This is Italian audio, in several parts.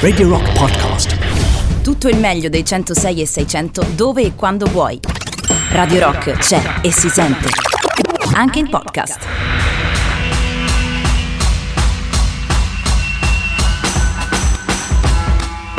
Radio Rock Podcast. Tutto il meglio dei 106 e 600 dove e quando vuoi. Radio Rock c'è e si sente. Anche in podcast.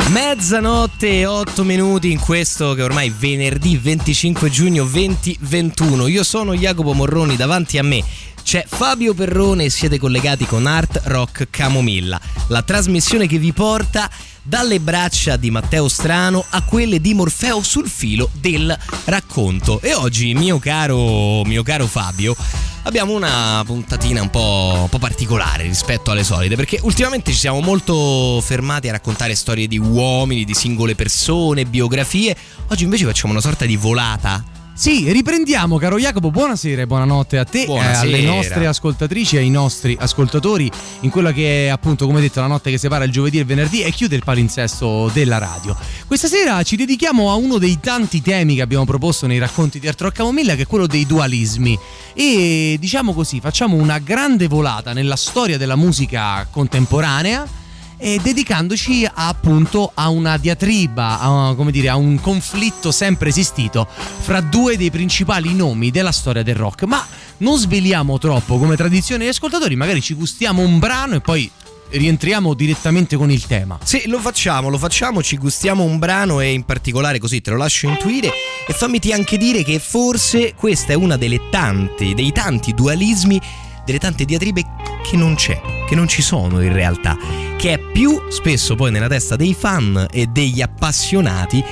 Mezzanotte e 8 minuti in questo che ormai è venerdì 25 giugno 2021. Io sono Jacopo Morroni, davanti a me c'è Fabio Perrone e siete collegati con Art Rock Camomilla, la trasmissione che vi porta dalle braccia di Matteo Strano a quelle di Morfeo sul filo del racconto. E oggi, mio caro, mio caro Fabio, abbiamo una puntatina un po', un po', particolare rispetto alle solite, perché ultimamente ci siamo molto fermati a raccontare storie di uomini, di singole persone, biografie. Oggi invece facciamo una sorta di volata sì, riprendiamo, caro Jacopo. Buonasera e buonanotte a te, eh, alle nostre ascoltatrici e ai nostri ascoltatori in quella che è appunto, come detto, la notte che separa il giovedì e il venerdì e chiude il palinsesto della radio. Questa sera ci dedichiamo a uno dei tanti temi che abbiamo proposto nei racconti di Arturo Camomilla, che è quello dei dualismi. E diciamo così, facciamo una grande volata nella storia della musica contemporanea e dedicandoci appunto a una diatriba, a, come dire, a un conflitto sempre esistito fra due dei principali nomi della storia del rock. Ma non sveliamo troppo come tradizione degli ascoltatori, magari ci gustiamo un brano e poi rientriamo direttamente con il tema. Sì, lo facciamo, lo facciamo, ci gustiamo un brano e in particolare così te lo lascio intuire e fammi anche dire che forse questa è una delle tante, dei tanti dualismi delle tante diatribe che non c'è, che non ci sono in realtà, che è più spesso poi nella testa dei fan e degli appassionati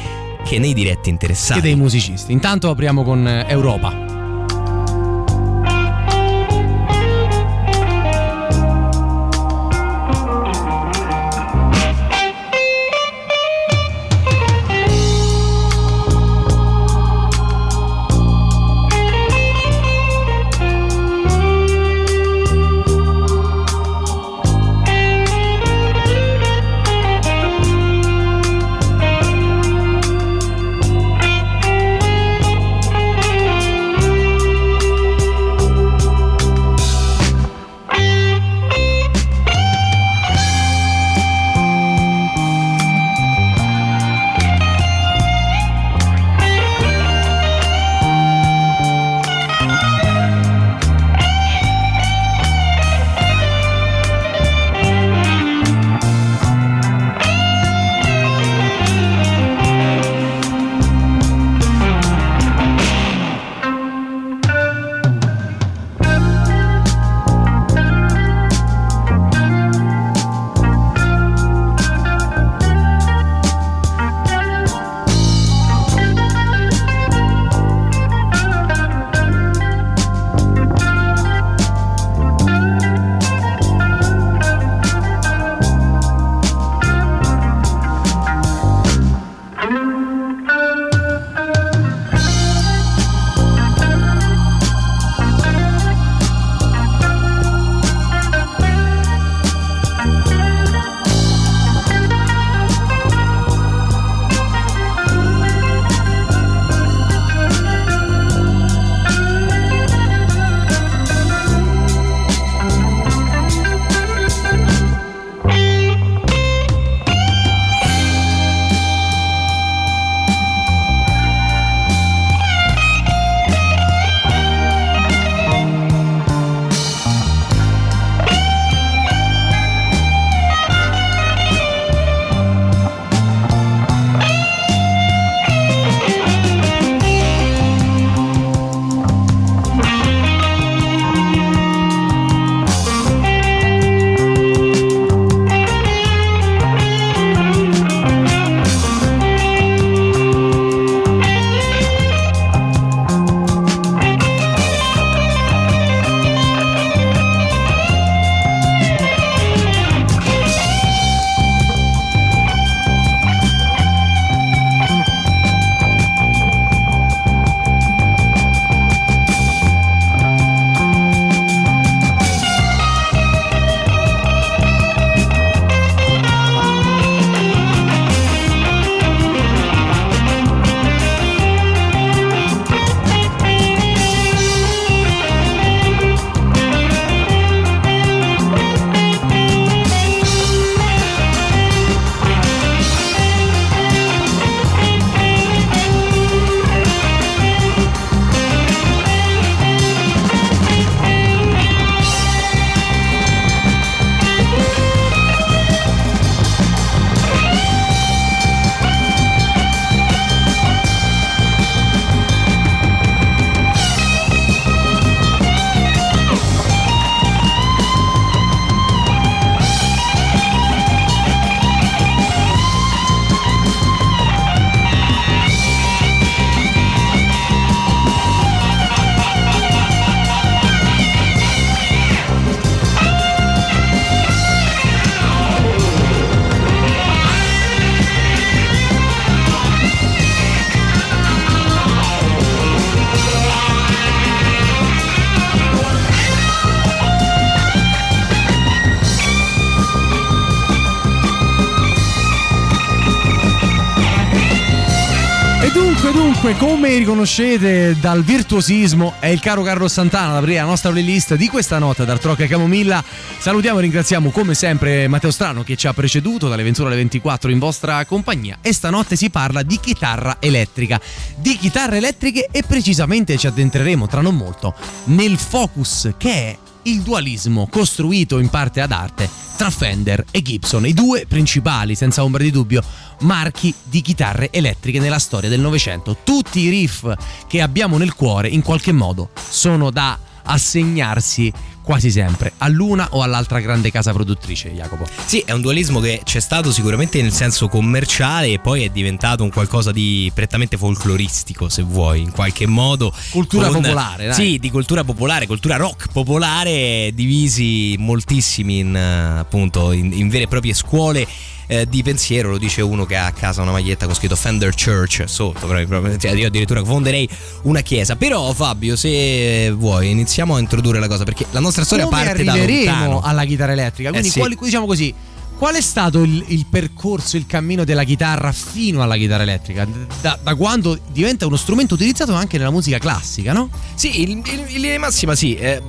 che nei diretti interessati. Che dei musicisti. Intanto apriamo con Europa. Dunque, come riconoscete dal virtuosismo, è il caro Carlo Santana ad aprire la nostra playlist di questa nota da Trocca e Camomilla. Salutiamo e ringraziamo come sempre Matteo Strano che ci ha preceduto dalle 21 alle 24 in vostra compagnia. E stanotte si parla di chitarra elettrica. Di chitarre elettriche e precisamente ci addentreremo tra non molto nel focus che è il dualismo costruito in parte ad arte tra Fender e Gibson, i due principali, senza ombra di dubbio, marchi di chitarre elettriche nella storia del Novecento. Tutti i riff che abbiamo nel cuore, in qualche modo, sono da assegnarsi quasi sempre all'una o all'altra grande casa produttrice, Jacopo. Sì, è un dualismo che c'è stato sicuramente nel senso commerciale e poi è diventato un qualcosa di prettamente folcloristico, se vuoi, in qualche modo. Cultura con, popolare, dai. Sì, di cultura popolare, cultura rock popolare, divisi moltissimi in, appunto, in, in vere e proprie scuole eh, di pensiero, lo dice uno che ha a casa una maglietta con scritto Fender Church sotto, cioè io addirittura fonderei una chiesa. Però Fabio, se vuoi, iniziamo a introdurre la cosa perché la nostra storia Come parte da lontano. alla chitarra elettrica, quindi eh sì. quali, diciamo così Qual è stato il, il, percorso, il cammino della chitarra fino alla chitarra elettrica? Da, da, quando diventa uno strumento utilizzato anche nella musica classica, no? Sì, in, in, in linea massima sì. Eh,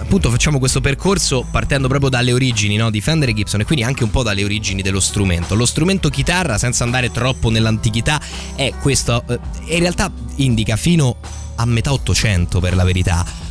appunto facciamo questo percorso partendo proprio dalle origini no? di Fender e Gibson e quindi anche un po' dalle origini dello strumento. Lo strumento chitarra, senza andare troppo nell'antichità, è questo. Eh, in realtà indica fino a metà 800 per la verità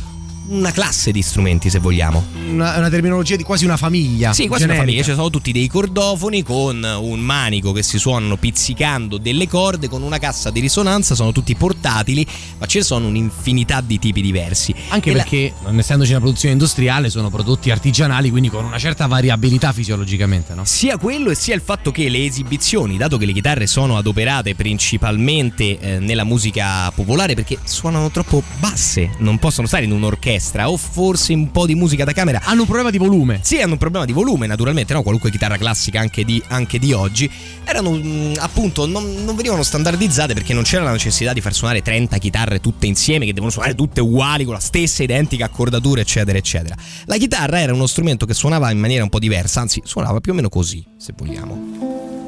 una classe di strumenti, se vogliamo. Una, una terminologia di quasi una famiglia. Sì, quasi generica. una famiglia. Ci sono tutti dei cordofoni con un manico che si suonano pizzicando delle corde, con una cassa di risonanza, sono tutti portatili, ma ce ne sono un'infinità di tipi diversi. Anche e perché, la... non essendoci una produzione industriale, sono prodotti artigianali, quindi con una certa variabilità fisiologicamente, no? Sia quello e sia il fatto che le esibizioni, dato che le chitarre sono adoperate principalmente eh, nella musica popolare perché suonano troppo basse, non possono stare in un'orchestra orchestra o forse un po' di musica da camera. Hanno un problema di volume. Sì, hanno un problema di volume, naturalmente, no? Qualunque chitarra classica anche di, anche di oggi. Erano mh, mm, appunto, non, non, venivano standardizzate perché non c'era la necessità di far suonare 30 chitarre tutte insieme, che devono suonare tutte uguali, con la stessa identica accordatura, eccetera, eccetera. La chitarra era uno strumento che suonava in maniera un po' diversa, anzi, suonava più o meno così, se vogliamo.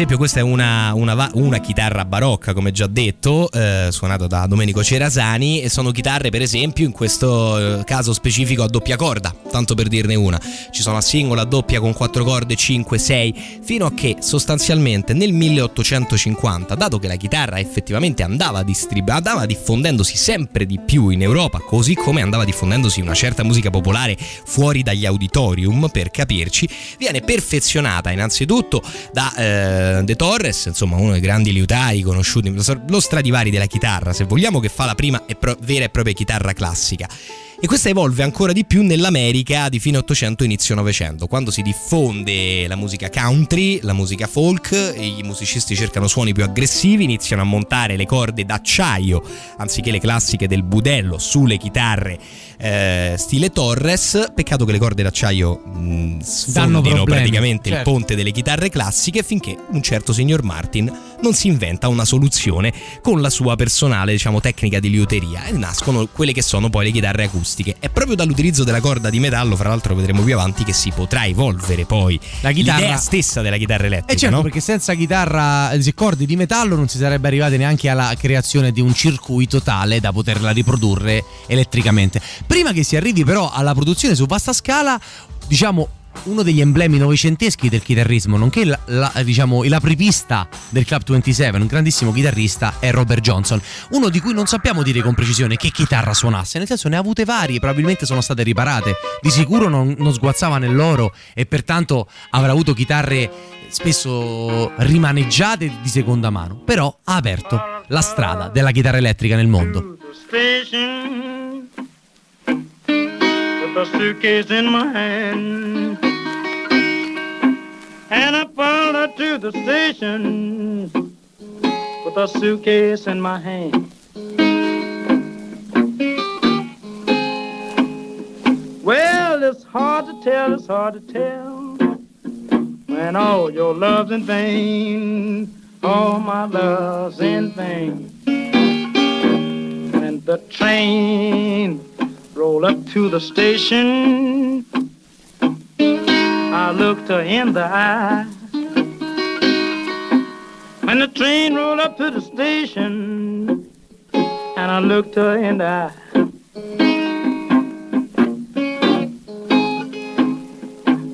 Esempio questa è una, una, una, chitarra barocca come già detto eh, suonata da Domenico Cerasani e sono chitarre per esempio in questo eh, caso specifico a doppia corda tanto per dirne una. Ci sono a singola, a doppia con quattro corde 5, 6 fino a che sostanzialmente nel 1850 dato che la chitarra effettivamente andava, distrib- andava diffondendosi sempre di più in Europa così come andava diffondendosi una certa musica popolare fuori dagli auditorium per capirci viene perfezionata innanzitutto da eh, De Torres, insomma uno dei grandi liutai conosciuti, lo Stradivari della chitarra, se vogliamo, che fa la prima e pro- vera e propria chitarra classica. E questa evolve ancora di più nell'America di fine 800 inizio 900, quando si diffonde la musica country, la musica folk, i musicisti cercano suoni più aggressivi, iniziano a montare le corde d'acciaio anziché le classiche del budello sulle chitarre eh, stile Torres. Peccato che le corde d'acciaio mh, sfondino praticamente certo. il ponte delle chitarre classiche finché un certo signor Martin non si inventa una soluzione con la sua personale diciamo, tecnica di liuteria e nascono quelle che sono poi le chitarre acustiche. È proprio dall'utilizzo della corda di metallo, fra l'altro vedremo più avanti, che si potrà evolvere poi la chitarra... l'idea stessa della chitarra elettrica. E eh, certo, no? perché senza chitarra, eh, corde di metallo non si sarebbe arrivati neanche alla creazione di un circuito tale da poterla riprodurre elettricamente. Prima che si arrivi però alla produzione su vasta scala, diciamo uno degli emblemi novecenteschi del chitarrismo, nonché la, la, diciamo, l'apripista del Club 27, un grandissimo chitarrista, è Robert Johnson, uno di cui non sappiamo dire con precisione che chitarra suonasse, nel senso ne ha avute varie, probabilmente sono state riparate, di sicuro non, non sguazzava nell'oro e pertanto avrà avuto chitarre spesso rimaneggiate di seconda mano, però ha aperto la strada della chitarra elettrica nel mondo. a suitcase in my hand. and I followed to the station with a suitcase in my hand. Well, it's hard to tell, it's hard to tell when all your love's in vain, all my love's in vain. When the train roll up to the station. I looked her in the eye. When the train rolled up to the station, and I looked her in the eye.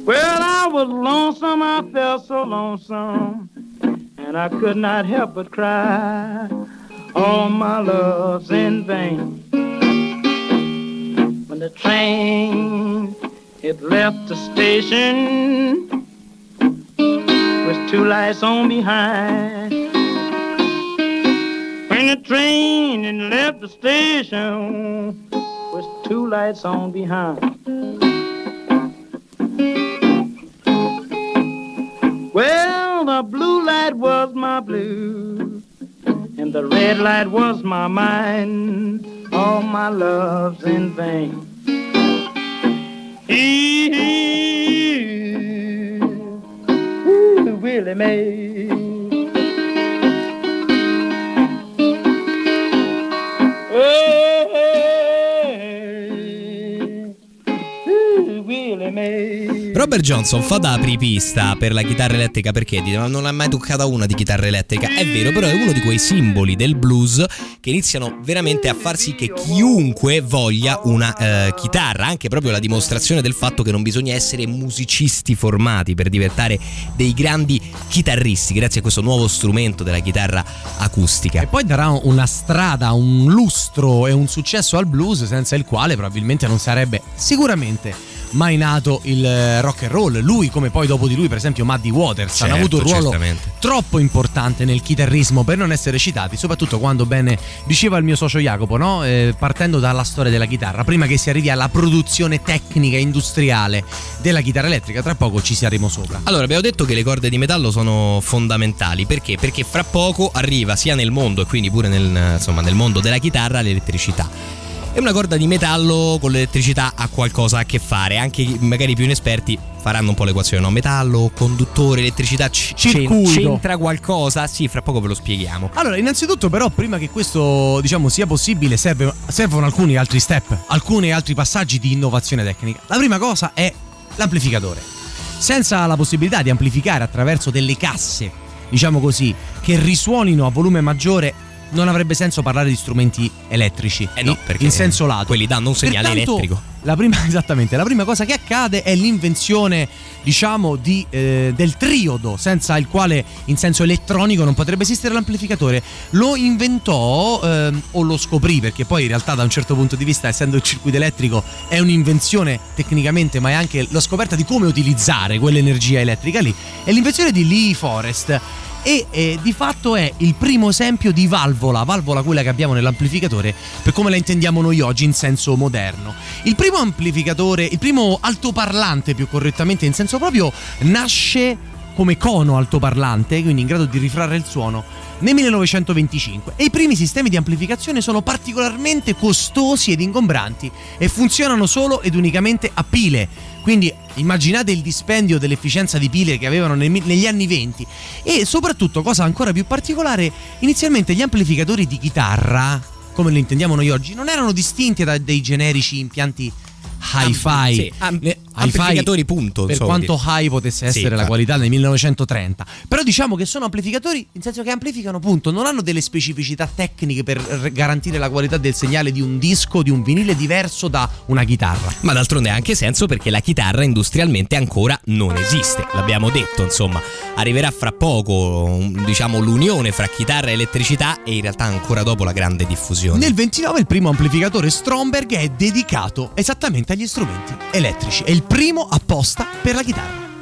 Well, I was lonesome, I felt so lonesome, and I could not help but cry. All my love's in vain. When the train it left the station with two lights on behind. When the train it left the station with two lights on behind. Well, the blue light was my blue, and the red light was my mind. All my love's in vain. Ooh, Willie Mae. Oh, Robert Johnson fa da apripista per la chitarra elettrica perché? Dite ma non ha mai toccata una di chitarra elettrica. È vero però è uno di quei simboli del blues che iniziano veramente a far sì che chiunque voglia una eh, chitarra anche proprio la dimostrazione del fatto che non bisogna essere musicisti formati per diventare dei grandi chitarristi grazie a questo nuovo strumento della chitarra acustica. E poi darà una strada un lustro e un successo al blues senza il quale probabilmente non sarebbe sicuramente mai nato il eh, rock and roll. Lui, come poi dopo di lui, per esempio, Muddy Waters, certo, hanno avuto un ruolo certamente. troppo importante nel chitarrismo per non essere citati, soprattutto quando bene diceva il mio socio Jacopo, no? Eh, partendo dalla storia della chitarra, prima che si arrivi alla produzione tecnica industriale della chitarra elettrica, tra poco ci saremo sopra. Allora, abbiamo detto che le corde di metallo sono fondamentali perché? Perché fra poco arriva sia nel mondo e quindi pure nel, insomma, nel mondo della chitarra l'elettricità. E una corda di metallo con l'elettricità ha qualcosa a che fare, anche magari i più inesperti faranno un po' l'equazione, no? Metallo, conduttore, elettricità, c- Circuito. c'entra qualcosa? Sì, fra poco ve lo spieghiamo. Allora, innanzitutto, però, prima che questo diciamo sia possibile, serve- servono alcuni altri step, alcuni altri passaggi di innovazione tecnica. La prima cosa è l'amplificatore. Senza la possibilità di amplificare attraverso delle casse, diciamo così, che risuonino a volume maggiore, non avrebbe senso parlare di strumenti elettrici. Eh no, perché in senso lato. quelli danno un segnale Pertanto, elettrico. La prima, esattamente, la prima cosa che accade è l'invenzione, diciamo, di, eh, del triodo, senza il quale in senso elettronico non potrebbe esistere l'amplificatore. Lo inventò ehm, o lo scoprì, perché poi in realtà da un certo punto di vista, essendo il circuito elettrico, è un'invenzione tecnicamente, ma è anche la scoperta di come utilizzare quell'energia elettrica lì. È l'invenzione di Lee Forest e eh, di fatto è il primo esempio di valvola, valvola quella che abbiamo nell'amplificatore per come la intendiamo noi oggi in senso moderno. Il primo amplificatore, il primo altoparlante più correttamente in senso proprio, nasce come cono altoparlante, quindi in grado di rifrarre il suono, nel 1925 e i primi sistemi di amplificazione sono particolarmente costosi ed ingombranti e funzionano solo ed unicamente a pile. Quindi immaginate il dispendio dell'efficienza di pile che avevano negli anni 20 e soprattutto, cosa ancora più particolare, inizialmente gli amplificatori di chitarra, come li intendiamo noi oggi, non erano distinti da dei generici impianti hi-fi. Sì, am- amplificatori, punto, Per insomma, quanto di- high potesse Sì, essere la ah. qualità nel 1930. Però diciamo che sono amplificatori, in senso che amplificano, punto. Non hanno delle specificità tecniche per garantire la qualità del segnale di un disco, di un vinile diverso da una chitarra. Ma d'altronde ha anche senso perché la chitarra industrialmente ancora non esiste, l'abbiamo detto, insomma, arriverà fra poco, diciamo, l'unione fra chitarra e elettricità e in realtà ancora dopo la grande diffusione. Nel 29 il primo amplificatore Stromberg è dedicato esattamente agli strumenti elettrici. È il primo apposta per la chitarra.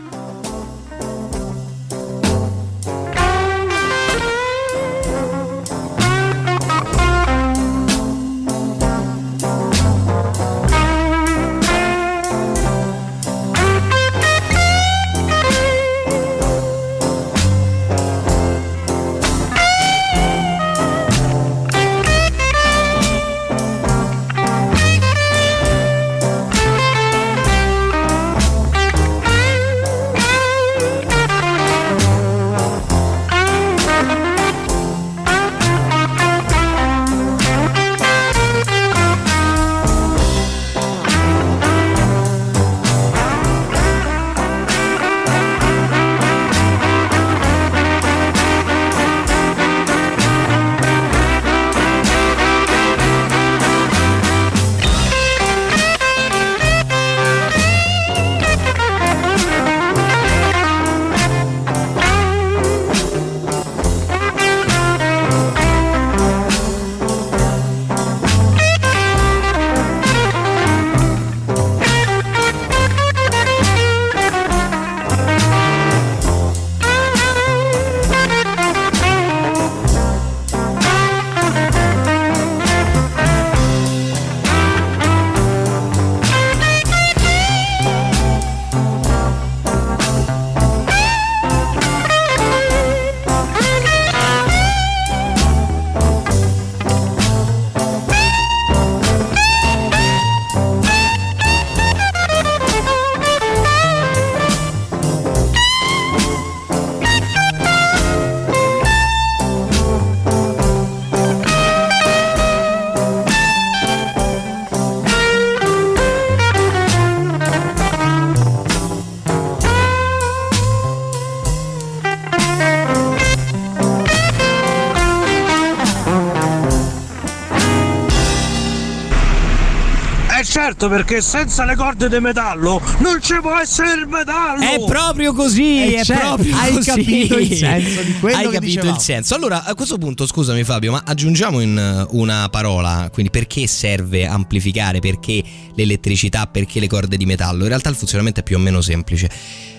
Certo, perché senza le corde di metallo non ci può essere il metallo. È proprio così, Eh, è certo, proprio hai così. capito il senso di quello Hai che capito dicevamo. il senso. Allora, a questo punto, scusami Fabio, ma aggiungiamo in eh, una parola, quindi perché serve amplificare, perché l'elettricità, perché le corde di metallo? In realtà il funzionamento è più o meno semplice.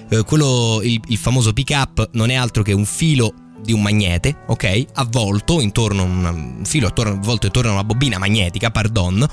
Eh, quello, il, il famoso pick up non è altro che un filo di un magnete, ok? Avvolto intorno a un un filo attorno, avvolto intorno a una bobina magnetica, pardon.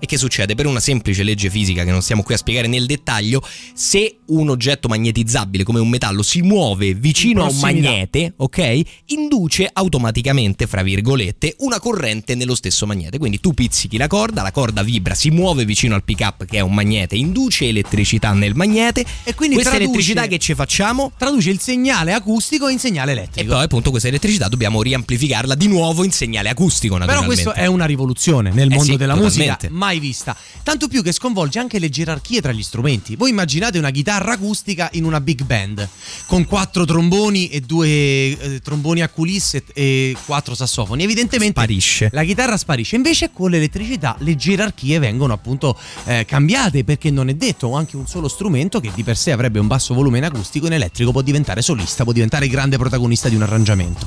E che succede? Per una semplice legge fisica che non stiamo qui a spiegare nel dettaglio, se un oggetto magnetizzabile come un metallo si muove vicino a un magnete, ok? Induce automaticamente, fra virgolette, una corrente nello stesso magnete. Quindi tu pizzichi la corda, la corda vibra, si muove vicino al pick up che è un magnete, induce elettricità nel magnete. E quindi questa traduce- elettricità che ci facciamo? Traduce il segnale acustico in segnale E elettrico. poi appunto questa elettricità dobbiamo riamplificarla di nuovo in segnale acustico, Però naturalmente. questo è una rivoluzione nel Eh mondo sì, della totalmente. musica mai vista. Tanto più che sconvolge anche le gerarchie tra gli strumenti. Voi immaginate una chitarra acustica in una big band con quattro tromboni e due eh, tromboni a culisse e quattro sassofoni. Evidentemente Sparisce. la chitarra sparisce. Invece con l'elettricità le gerarchie vengono appunto eh, cambiate perché non è detto anche un solo strumento che di per sé avrebbe un basso volume in acustico in elettrico può diventare solista, può diventare grande protagonista di un arrangiamento.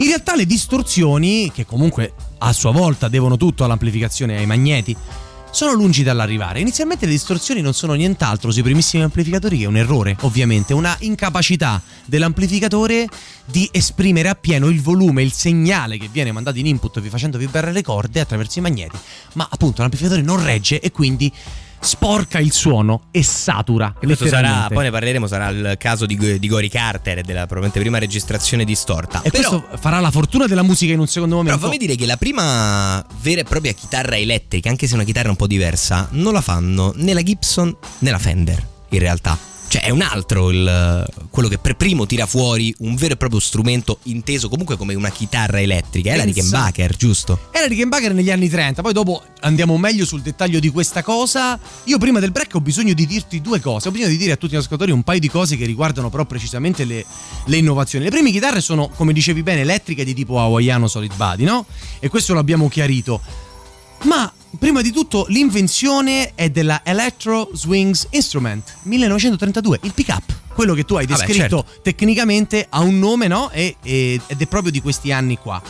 In realtà le distorsioni, che comunque a sua volta devono tutto all'amplificazione e ai magneti, sono lungi dall'arrivare. Inizialmente le distorsioni non sono nient'altro sui primissimi amplificatori che un errore, ovviamente, una incapacità dell'amplificatore di esprimere appieno il volume, il segnale che viene mandato in input facendo vibrare le corde attraverso i magneti, ma appunto l'amplificatore non regge e quindi sporca il suono e satura. E questo sarà, poi ne parleremo, sarà il caso di, di Gori Carter e della probabilmente prima registrazione distorta. E Però- questo farà la fortuna della musica in un secondo Però momento. fammi dire che la prima vera e propria chitarra elettrica, anche se è una chitarra un po' diversa, non la fanno né la Gibson né la Fender, in realtà. Cioè è un altro il, quello che per primo tira fuori un vero e proprio strumento inteso comunque come una chitarra elettrica. È la Rickenbacker, giusto? Era Rickenbacker negli anni 30, poi dopo andiamo meglio sul dettaglio di questa cosa. Io prima del break ho bisogno di dirti due cose, ho bisogno di dire a tutti gli ascoltatori un paio di cose che riguardano però precisamente le, le innovazioni. Le prime chitarre sono, come dicevi bene, elettriche di tipo hawaiano solid body, no? E questo l'abbiamo chiarito. Ma prima di tutto l'invenzione è della Electro Swings Instrument 1932, il pick up. Quello che tu hai Vabbè, descritto certo. tecnicamente ha un nome, no? Ed è proprio di questi anni qua.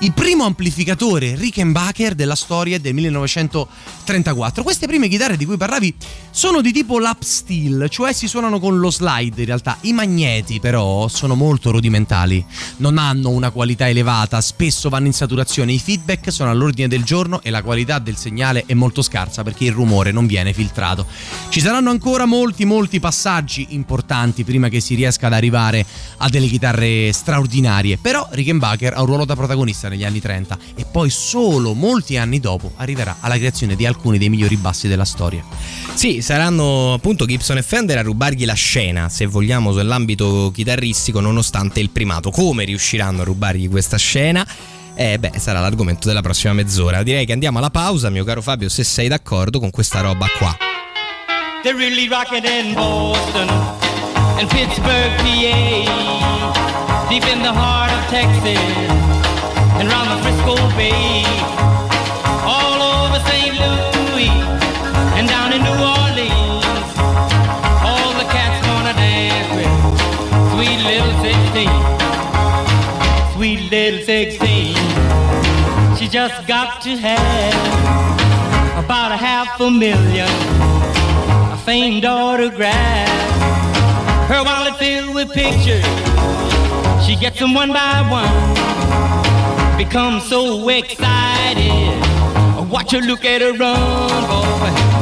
Il primo amplificatore Rickenbacker della storia del 1934. Queste prime chitarre di cui parlavi sono di tipo lap steel, cioè si suonano con lo slide in realtà. I magneti però sono molto rudimentali, non hanno una qualità elevata, spesso vanno in saturazione, i feedback sono all'ordine del giorno e la qualità del segnale è molto scarsa perché il rumore non viene filtrato. Ci saranno ancora molti molti passaggi importanti prima che si riesca ad arrivare a delle chitarre straordinarie, però Rickenbacker ha un ruolo da protagonista negli anni 30 e poi solo molti anni dopo arriverà alla creazione di alcuni dei migliori bassi della storia. Sì, saranno appunto Gibson e Fender a rubargli la scena, se vogliamo, nell'ambito chitarristico, nonostante il primato. Come riusciranno a rubargli questa scena? Eh beh, sarà l'argomento della prossima mezz'ora. Direi che andiamo alla pausa, mio caro Fabio, se sei d'accordo con questa roba qua. They're really rocking in Boston and Pittsburgh, PA, deep in the heart of Texas and round the Frisco Bay, all over St. Louis and down in New Orleans. All the cats wanna dance with sweet little 16, sweet little 16. She just got to have about a half a million a famed autograph. Her wallet filled with pictures. She gets them one by one. Becomes so excited. Watch her look at her run, boy.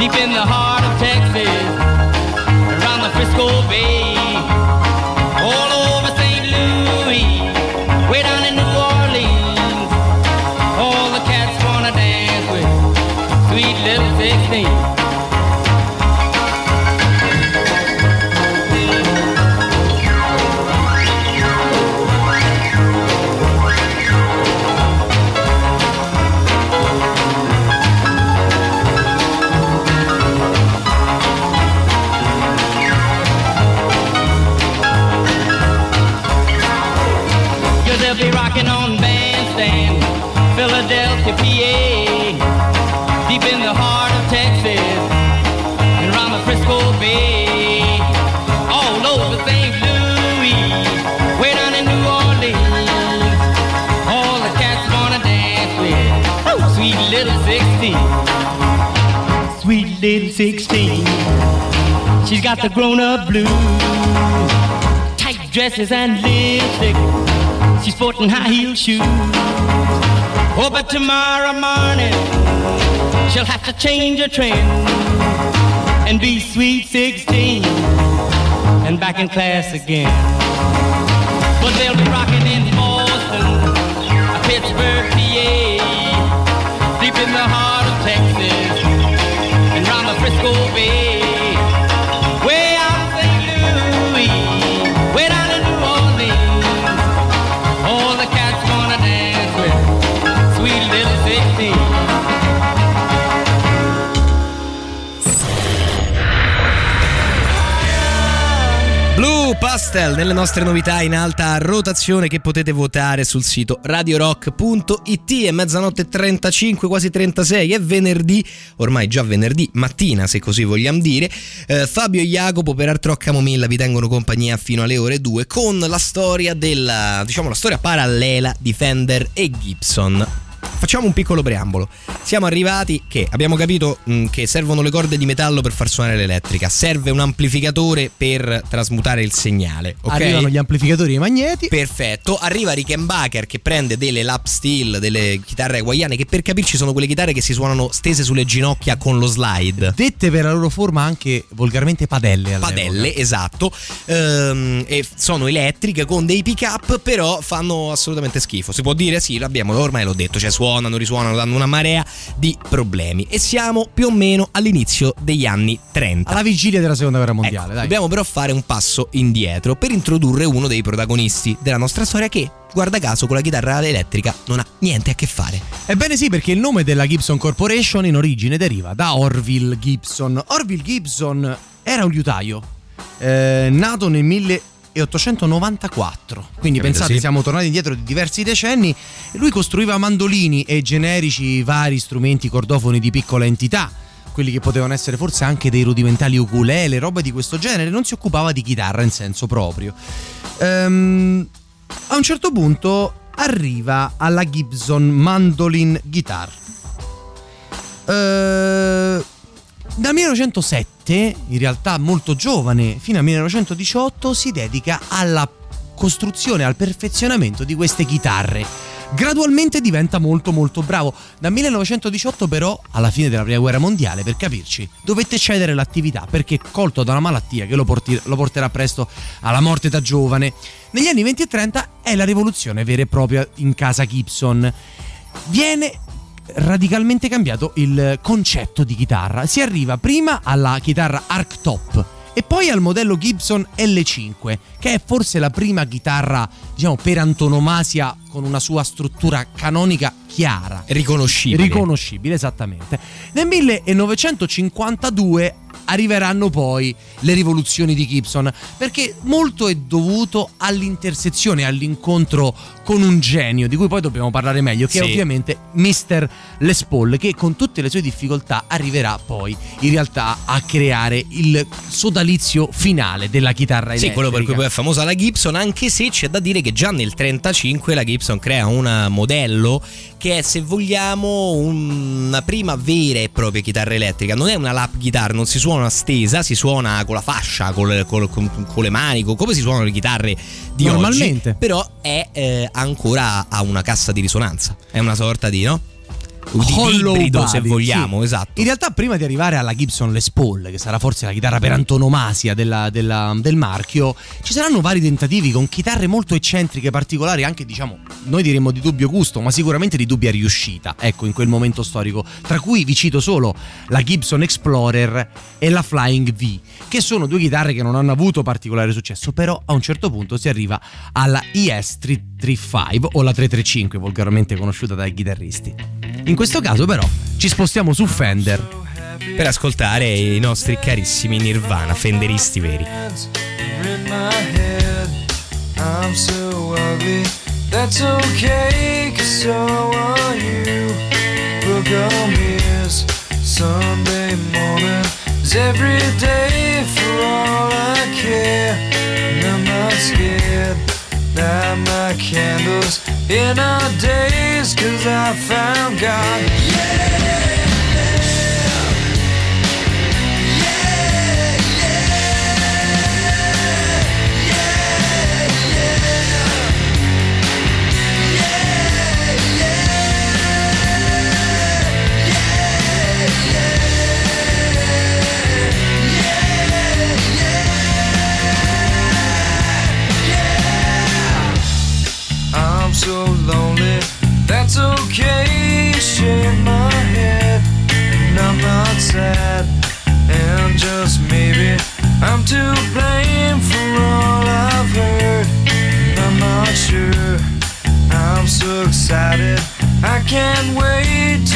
Deep in the heart of Texas, around the Frisco Bay, all over St. Louis, way down in New Orleans. All the cats wanna dance with sweet little 16. The grown-up blues, tight dresses and lipstick. She's sporting high heel shoes. Oh, but tomorrow morning she'll have to change her trend and be sweet 16 and back in class again. Pastel nelle nostre novità in alta rotazione che potete votare sul sito radiorock.it è mezzanotte 35 quasi 36 è venerdì ormai già venerdì mattina se così vogliamo dire. Eh, Fabio e Jacopo per Art Rock Camomilla vi tengono compagnia fino alle ore 2 con la storia della diciamo la storia parallela di Fender e Gibson Facciamo un piccolo preambolo. Siamo arrivati che abbiamo capito mh, che servono le corde di metallo per far suonare l'elettrica, serve un amplificatore per trasmutare il segnale. ok? Arrivano gli amplificatori e i magneti. Perfetto, arriva Rickenbacker che prende delle lap steel, delle chitarre hawaiane che per capirci sono quelle chitarre che si suonano stese sulle ginocchia con lo slide. Dette per la loro forma anche volgarmente padelle. all'epoca. Padelle, esatto, Ehm, e sono elettriche con dei pick up, però fanno assolutamente schifo. Si può dire sì, l'abbiamo, ormai l'ho detto, cioè suonano, risuonano, danno una marea di problemi. E siamo più o meno all'inizio degli anni 30. Alla vigilia della seconda guerra mondiale, Ecco, dai. Dobbiamo però fare un passo indietro per introdurre uno dei protagonisti della nostra storia che, guarda caso, con la chitarra elettrica non ha niente a che fare. Ebbene sì, perché il nome della Gibson Corporation in origine deriva da Orville Gibson. Orville Gibson era un liutaio, eh, nato nel 1894. Quindi Capito, pensate, sì. siamo tornati indietro di diversi decenni. Lui costruiva mandolini e generici vari strumenti cordofoni di piccola entità. Quelli che potevano essere forse anche dei rudimentali ukulele, roba di questo genere, non si occupava di chitarra in senso proprio. Ehm, a un certo punto arriva alla Gibson Mandolin Guitar. Eh, dal 1907, in realtà molto giovane, fino al 1918, si dedica alla costruzione, al perfezionamento di queste chitarre. Gradualmente diventa molto molto bravo. Dal 1918 però, alla fine della prima guerra mondiale, per capirci, dovette cedere l'attività perché colto da una malattia che lo, porti- lo porterà presto alla morte da giovane. Negli anni 20 e 30 è la rivoluzione vera e propria in casa Gibson. Viene radicalmente cambiato il concetto di chitarra. Si arriva prima alla chitarra Arctop e poi al modello Gibson L5, che è forse la prima chitarra, diciamo, per antonomasia con una sua struttura canonica chiara. Riconoscibile. Riconoscibile, esattamente. Nel 1952 arriveranno poi le rivoluzioni di Gibson, perché molto è dovuto all'intersezione, all'incontro con un genio, di cui poi dobbiamo parlare meglio, che è Sì. ovviamente Mr. Les Paul, che con tutte le sue difficoltà arriverà poi in realtà a creare il sodalizio finale della chitarra Sì, elettrica. quello per cui poi è famosa la Gibson, anche se c'è da dire che già nel 35 la Gibson crea un modello che è, se vogliamo, una prima vera e propria chitarra elettrica. Non è una lap guitar, non si suona stesa, si suona con la fascia, col- col- con, con le mani, con- come si suonano le chitarre di Normalmente. oggi. Però è eh, ancora a una cassa di risonanza. È una sorta di, no? Hollow ibrido, se vogliamo, sì. esatto. In realtà, prima di arrivare alla Gibson Les Paul, che sarà forse la chitarra per antonomasia della- della- del marchio, ci saranno vari tentativi con chitarre molto eccentriche, particolari, anche diciamo, noi diremmo di dubbio gusto, ma sicuramente di dubbia riuscita, ecco, in quel momento storico. Tra cui vi cito solo la Gibson Explorer e la Flying V, che sono due chitarre che non hanno avuto particolare successo, però a un certo punto si arriva alla ES 335 o la 335, volgarmente conosciuta dai chitarristi. In questo caso però ci spostiamo su Fender per ascoltare i nostri carissimi Nirvana, Fenderisti veri. I'm so ugly, that's okay, cause so are you. Book of mirrors, Sunday morning is every day for all I care, and I'm not scared. Light my candles in our days, cause I found God. Yeah! That's okay. Shake my head, and I'm not sad. And just maybe I'm to blame for all I've heard. And I'm not sure. I'm so excited, I can't wait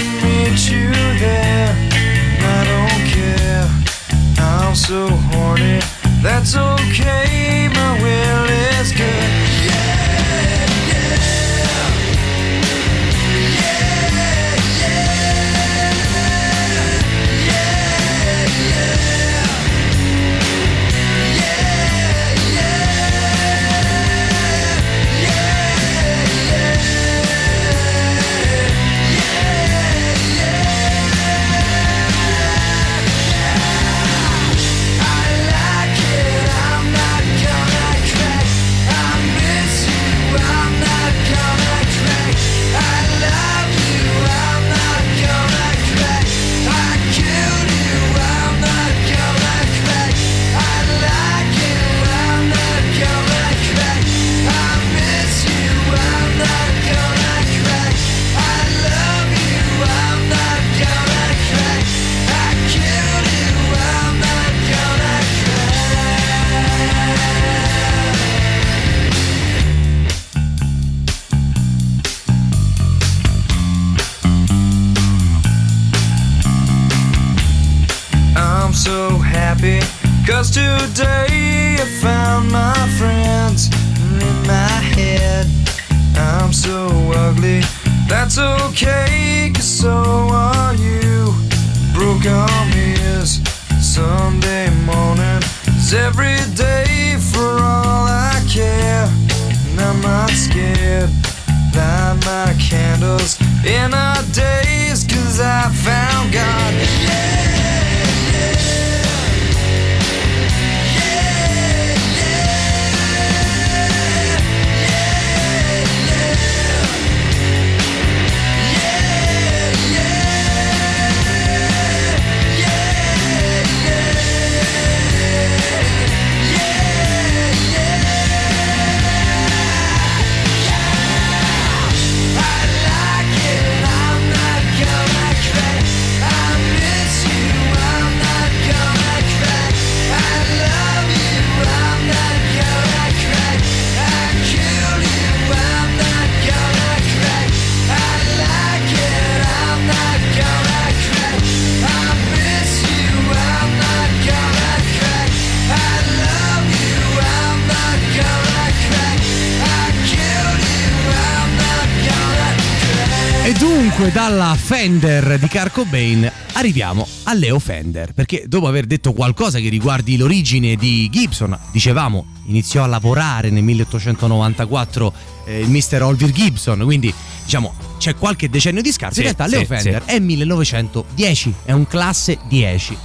Fender di Kurt Cobain arriviamo a Leo Fender, perché dopo aver detto qualcosa che riguardi l'origine di Gibson, dicevamo, iniziò a lavorare nel 1894 eh, il Mr. Olvir Gibson, quindi diciamo c'è qualche decennio di scarso, in Sì, realtà sì, Leo Fender è 1910, è un classe 10.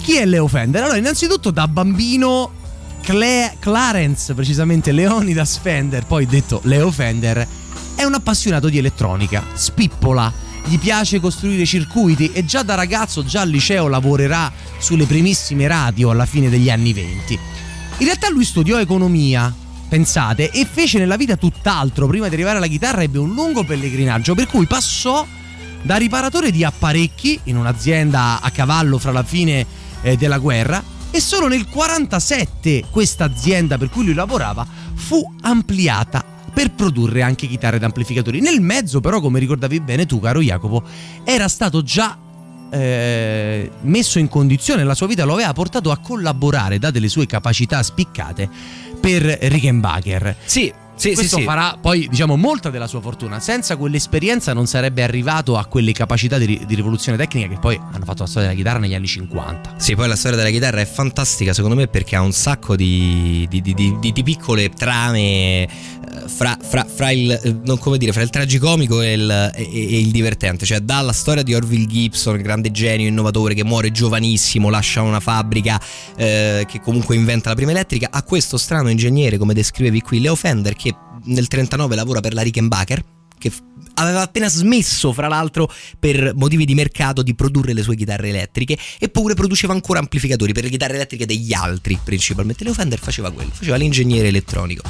Chi è Leo Fender? Allora, innanzitutto da bambino Cle- Clarence, precisamente Leonidas Fender, poi detto Leo Fender, è un appassionato di elettronica, spippola, gli piace costruire circuiti e già da ragazzo, già al liceo, lavorerà sulle primissime radio alla fine degli anni 20. In realtà lui studiò economia, pensate, e fece nella vita tutt'altro. Prima di arrivare alla chitarra ebbe un lungo pellegrinaggio, per cui passò da riparatore di apparecchi in un'azienda a cavallo fra la fine eh, della guerra e solo nel 47 questa azienda per cui lui lavorava fu ampliata per produrre anche chitarre ed amplificatori. Nel mezzo però, come ricordavi bene tu, caro Jacopo, era stato già eh, messo in condizione, la sua vita lo aveva portato a collaborare, date le sue capacità spiccate, per Rickenbacker. Sì, Sì, Questo sì, sì. farà poi, diciamo, molta della sua fortuna. Senza quell'esperienza non sarebbe arrivato a quelle capacità di, di rivoluzione tecnica che poi hanno fatto la storia della chitarra negli anni 50. Sì, poi la storia della chitarra è fantastica secondo me perché ha un sacco di, di- di- piccole trame eh, fra, fra- fra il, eh, non come dire, fra il tragicomico e il, e- e il divertente. Cioè dalla storia di Orville Gibson, grande genio, innovatore che muore giovanissimo, lascia una fabbrica eh, che comunque inventa la prima elettrica, a questo strano ingegnere come descrivevi qui, Leo Fender, che nel 39 lavora per la Rickenbacker che aveva appena smesso, fra l'altro, per motivi di mercato, di produrre le sue chitarre elettriche, eppure produceva ancora amplificatori per le chitarre elettriche degli altri, principalmente. Leo Fender faceva quello, faceva l'ingegnere elettronico.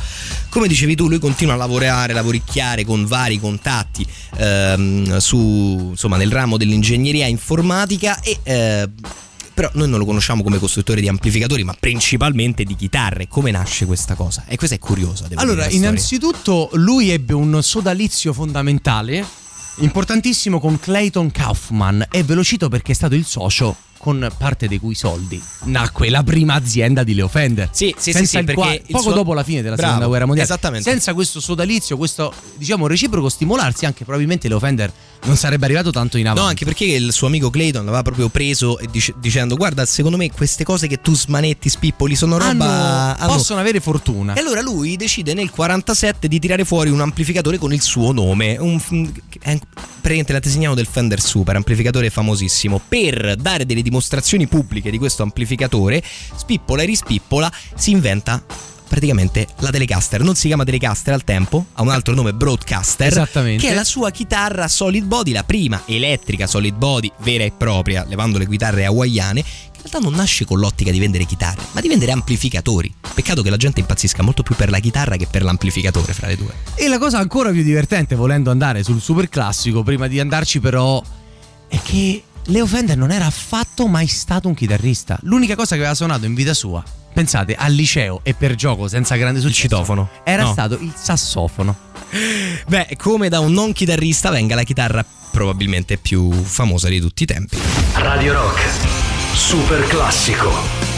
Come dicevi tu, lui continua a lavorare, lavoricchiare con vari contatti ehm, su, insomma, nel ramo dell'ingegneria informatica e. eh, però noi non lo conosciamo come costruttore di amplificatori, ma principalmente di chitarre. Come nasce questa cosa? E questa è curiosa. Allora, innanzitutto lui ebbe un sodalizio fondamentale, importantissimo con Clayton Kaufman e ve lo cito perché è stato il socio con parte dei cui soldi nacque la prima azienda di Leo Fender. Sì, sì, sì, Senza sì, il perché quale- poco suo- dopo la fine della Bravo, seconda guerra mondiale. esattamente. Senza questo sodalizio, questo diciamo reciproco stimolarsi, anche probabilmente Leo Fender non sarebbe arrivato tanto in avanti. No, anche perché il suo amico Clayton l'aveva proprio preso dice- dicendo: Guarda, secondo me queste cose che tu smanetti, spippoli, sono roba. Hanno- hanno-" possono avere fortuna. E allora lui decide nel 47 di tirare fuori un amplificatore con il suo nome, un, è praticamente l'antesignano del Fender Super, amplificatore famosissimo. Per dare delle dimostrazioni pubbliche di questo amplificatore, spippola e rispippola, si inventa praticamente la Telecaster. Non si chiama Telecaster al tempo, ha un altro nome, Broadcaster. Esattamente. Che è la sua chitarra solid body, la prima elettrica solid body vera e propria, levando le chitarre hawaiane, che in realtà non nasce con l'ottica di vendere chitarre, ma di vendere amplificatori. Peccato che la gente impazzisca molto più per la chitarra che per l'amplificatore fra le due. E la cosa ancora più divertente, volendo andare sul super classico, prima di andarci però, è che Leo Fender non era affatto mai stato un chitarrista. L'unica cosa che aveva suonato in vita sua, pensate, al liceo e per gioco senza grande successo, citofono. era No. stato il sassofono. Beh, come da un non chitarrista venga la chitarra probabilmente più famosa di tutti i tempi. Radio Rock. Super classico.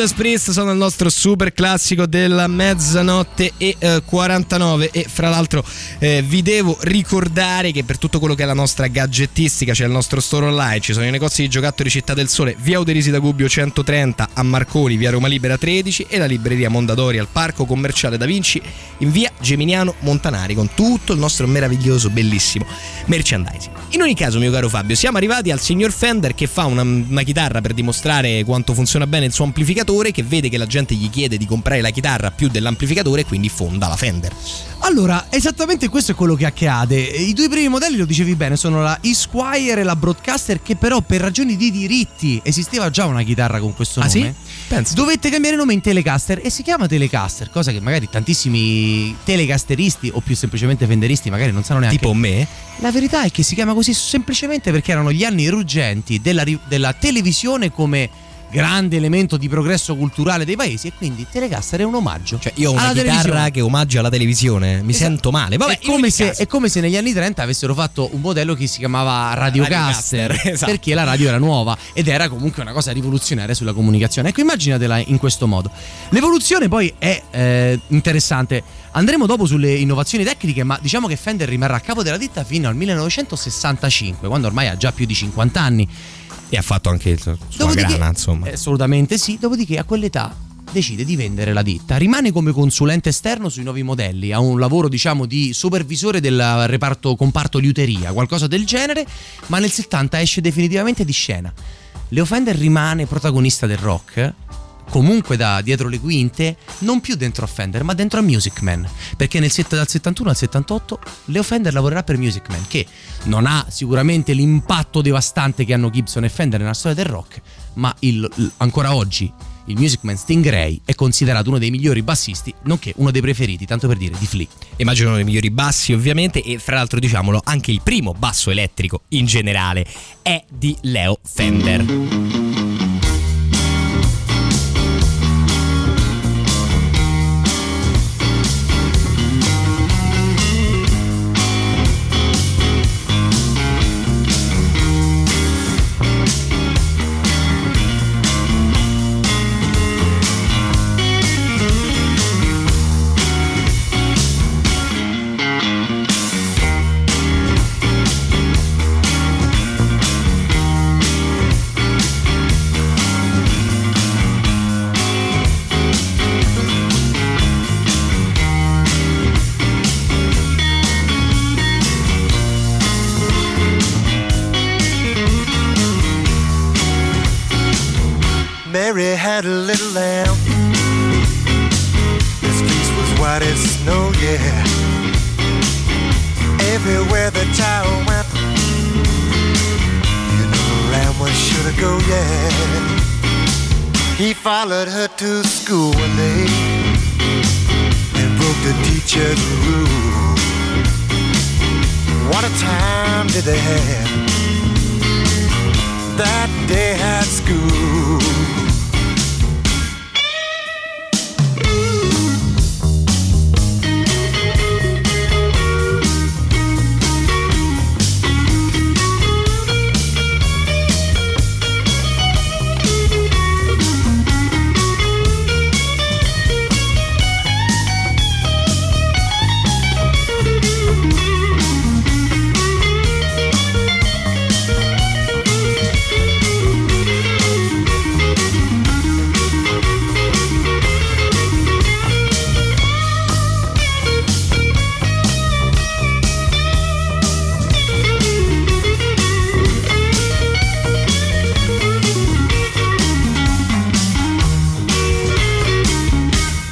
Judas Priest sono il nostro super classico della mezzanotte e eh, 49 e fra l'altro eh, vi devo ricordare che per tutto quello che è la nostra gadgettistica c'è il nostro store online, ci sono i negozi di giocattoli Città del Sole, via Uderisi da Gubbio 130 a Marconi, via Roma Libera 13 e la libreria Mondadori al Parco Commerciale Da Vinci in via Geminiano Montanari con tutto il nostro meraviglioso, bellissimo merchandising. In ogni caso mio caro Fabio, siamo arrivati al signor Fender che fa una, una chitarra per dimostrare quanto funziona bene il suo amplificatore, che vede che la gente gli chiede di comprare la chitarra più dell'amplificatore e quindi fonda la Fender. Allora, esattamente questo è quello che accade. I due primi modelli, lo dicevi bene, sono la Esquire e la Broadcaster, che però per ragioni di diritti esisteva già una chitarra con questo ah, nome. Sì? Penso. Dovette cambiare nome in Telecaster e si chiama Telecaster, cosa che magari tantissimi telecasteristi o più semplicemente fenderisti magari non sanno neanche. Tipo me? La verità è che si chiama così semplicemente perché erano gli anni ruggenti della, della televisione come grande elemento di progresso culturale dei paesi e quindi Telecaster è un omaggio. Cioè io ho una chitarra che omaggia la televisione, mi esatto. sento male. Vabbè, è, come se, è, come se, negli anni 30 avessero fatto un modello che si chiamava Radiocaster, Radio esatto. perché la radio era nuova ed era comunque una cosa rivoluzionaria sulla comunicazione. Ecco, immaginatela in questo modo. L'evoluzione poi è eh, interessante. Andremo dopo sulle innovazioni tecniche, ma diciamo che Fender rimarrà a capo della ditta fino al 1965, quando ormai ha già più di 50 anni. E ha fatto anche il sua grana, insomma. Assolutamente sì, dopodiché a quell'età decide di vendere la ditta. Rimane come consulente esterno sui nuovi modelli, ha un lavoro diciamo di supervisore del reparto comparto liuteria, qualcosa del genere, ma nel 70 esce definitivamente di scena. Leo Fender rimane protagonista del rock comunque da dietro le quinte, non più dentro a Fender, ma dentro a Music Man. Perché nel dal 71 al 78 Leo Fender lavorerà per Music Man, che non ha sicuramente l'impatto devastante che hanno Gibson e Fender nella storia del rock, ma il, ancora oggi il Music Man Stingray è considerato uno dei migliori bassisti, nonché uno dei preferiti, tanto per dire, di Flea. Immagino uno dei migliori bassi, ovviamente, e fra l'altro diciamolo, anche il primo basso elettrico in generale è di Leo Fender.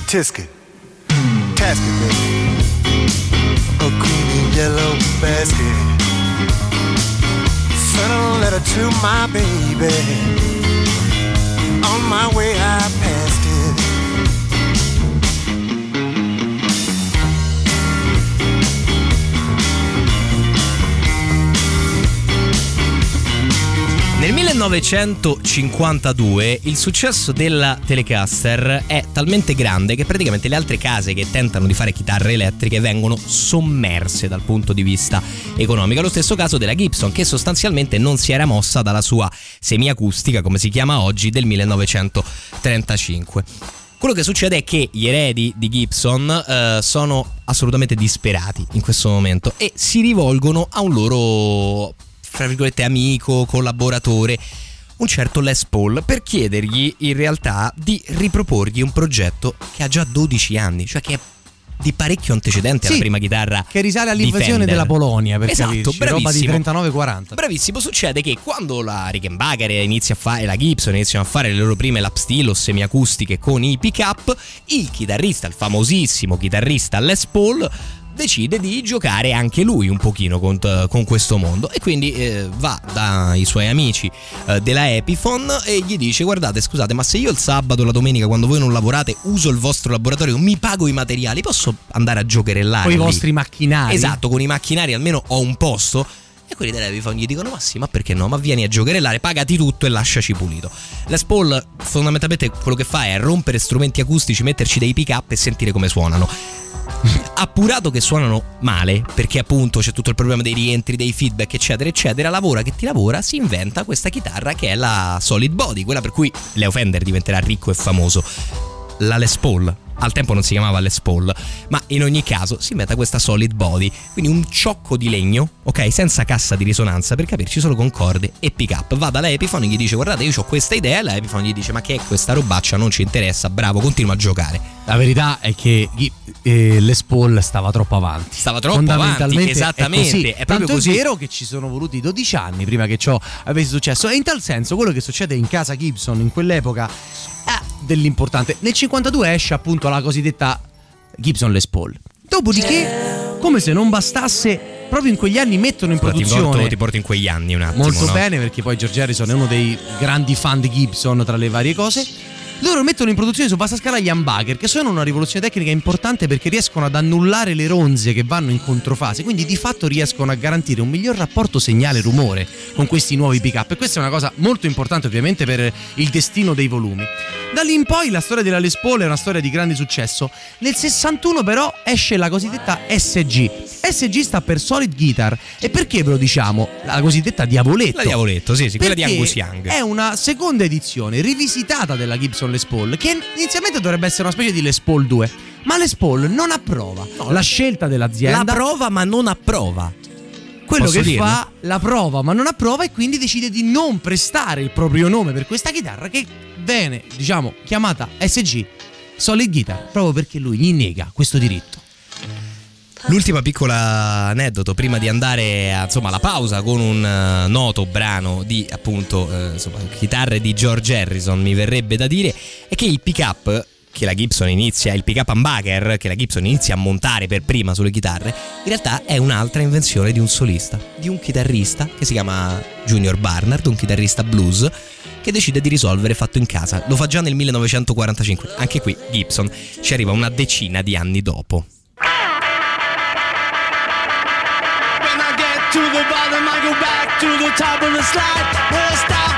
Tisket, Tasket, baby. A green and yellow basket. Sent a letter to my baby. On my way, I 1952 il successo della Telecaster è talmente grande che praticamente le altre case che tentano di fare chitarre elettriche vengono sommerse dal punto di vista economico. Lo stesso caso della Gibson che sostanzialmente non si era mossa dalla sua semiacustica, come si chiama oggi, del 1935. Quello che succede è che gli eredi di Gibson eh, sono assolutamente disperati in questo momento e si rivolgono a un loro fra virgolette amico, collaboratore, un certo Les Paul, per chiedergli in realtà di riproporgli un progetto che ha già 12 anni, cioè che è di parecchio antecedente Sì, alla prima chitarra Che risale all'invasione della Polonia, per esatto, capirci, roba di bravissimo. 39-40. Bravissimo, succede che quando la Rickenbacker inizia a fare la Gibson iniziano a fare le loro prime lap steel o semiacustiche con i pick up, il chitarrista, il famosissimo chitarrista Les Paul decide di giocare anche lui un pochino con, con questo mondo e quindi eh, va dai suoi amici eh, della Epiphone e gli dice guardate scusate ma se io il sabato la domenica quando voi non lavorate uso il vostro laboratorio mi pago i materiali posso andare a giocherellare Con i lì?" vostri macchinari. Esatto, con i macchinari almeno ho un posto. E quelli dell'Epiphone gli dicono: Ma sì, ma perché no? Ma vieni a giocherellare, pagati tutto e lasciaci pulito. Les Paul fondamentalmente quello che fa è rompere strumenti acustici, metterci dei pick up e sentire come suonano. Appurato che suonano male, perché appunto c'è tutto il problema dei rientri, dei feedback, eccetera, eccetera, lavora che ti lavora, si inventa questa chitarra che è la Solid Body, quella per cui Leo Fender diventerà ricco e famoso. La Les Paul. Al tempo non si chiamava Les Paul, ma in ogni caso si mette questa solid body, quindi un ciocco di legno, ok, senza cassa di risonanza per capirci solo con corde e pick up. Va dalla Epiphone e gli dice "Guardate, io ho questa idea", la Epiphone gli dice "Ma che è questa robaccia? Non ci interessa, bravo, continua a giocare". La verità è che eh, Les Paul stava troppo avanti. Stava troppo avanti, esattamente, È, così. è proprio Tanto così. è vero che ci sono voluti 12 anni prima che ciò avesse successo. E in tal senso, quello che succede in casa Gibson in quell'epoca dell'importante. Nel 52 esce appunto la cosiddetta Gibson Les Paul. Dopodiché, come se non bastasse, proprio in quegli anni mettono in Ti produzione. porto, ti porto in quegli anni un attimo. Molto no? bene perché poi George Harrison è uno dei grandi fan di Gibson tra le varie cose. Loro mettono in produzione su vasta scala gli humbucker, che sono una rivoluzione tecnica importante perché riescono ad annullare le ronze che vanno in controfase, quindi di fatto riescono a garantire un miglior rapporto segnale-rumore con questi nuovi pick-up. E questa è una cosa molto importante ovviamente per il destino dei volumi. Da lì in poi la storia della Les Paul è una storia di grande successo. Nel 61 però esce la cosiddetta SG. SG sta per Solid Guitar. E perché ve lo diciamo? La cosiddetta Diavoletto. La Diavoletto, sì, sì, quella di Angus Young. È una seconda edizione rivisitata della Gibson Les Paul, che inizialmente dovrebbe essere una specie di Les Paul 2. Ma Les Paul non approva la scelta dell'azienda. La prova ma non approva. quello Posso che dirlo? fa la prova, ma non approva e quindi decide di non prestare il proprio nome per questa chitarra che viene, diciamo, chiamata SG Solid Guitar, proprio perché lui gli nega questo diritto. L'ultima piccola aneddoto prima di andare a, insomma, alla pausa con un eh, noto brano di appunto eh, insomma, chitarre di George Harrison mi verrebbe da dire è che il pick up che la Gibson inizia, il pick up humbucker che la Gibson inizia a montare per prima sulle chitarre, in realtà è un'altra invenzione di un solista, di un chitarrista che si chiama Junior Barnard, un chitarrista blues che decide di risolvere fatto in casa. Lo fa già nel 1945. Anche qui Gibson ci arriva una decina di anni dopo. To the top of the slide. I stop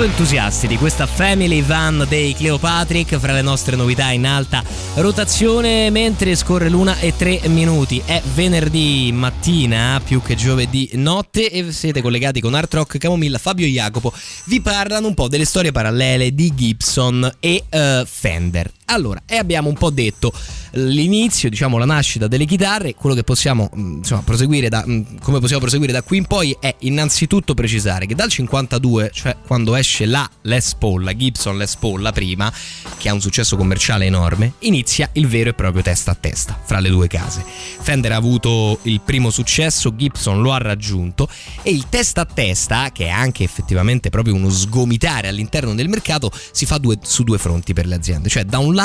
Piuttosto entusiasti di questa Family Van dei Cleopatrick fra le nostre novità in alta rotazione mentre scorre l'una e tre minuti. È venerdì mattina più che giovedì notte e siete collegati con Art Rock Camomilla. Fabio e Jacopo vi parlano un po' delle storie parallele di Gibson e eh, Fender. Allora, e abbiamo un po' detto l'inizio, diciamo la nascita delle chitarre, quello che possiamo mh, insomma, proseguire da, mh, come possiamo proseguire da qui in poi è innanzitutto precisare che dal 52, cioè quando esce la Les Paul, la Gibson Les Paul, la prima, che ha un successo commerciale enorme, inizia il vero e proprio testa a testa fra le due case. Fender ha avuto il primo successo, Gibson lo ha raggiunto e il testa a testa, che è anche effettivamente proprio uno sgomitare all'interno del mercato, si fa due, su due fronti per le aziende, cioè da un lato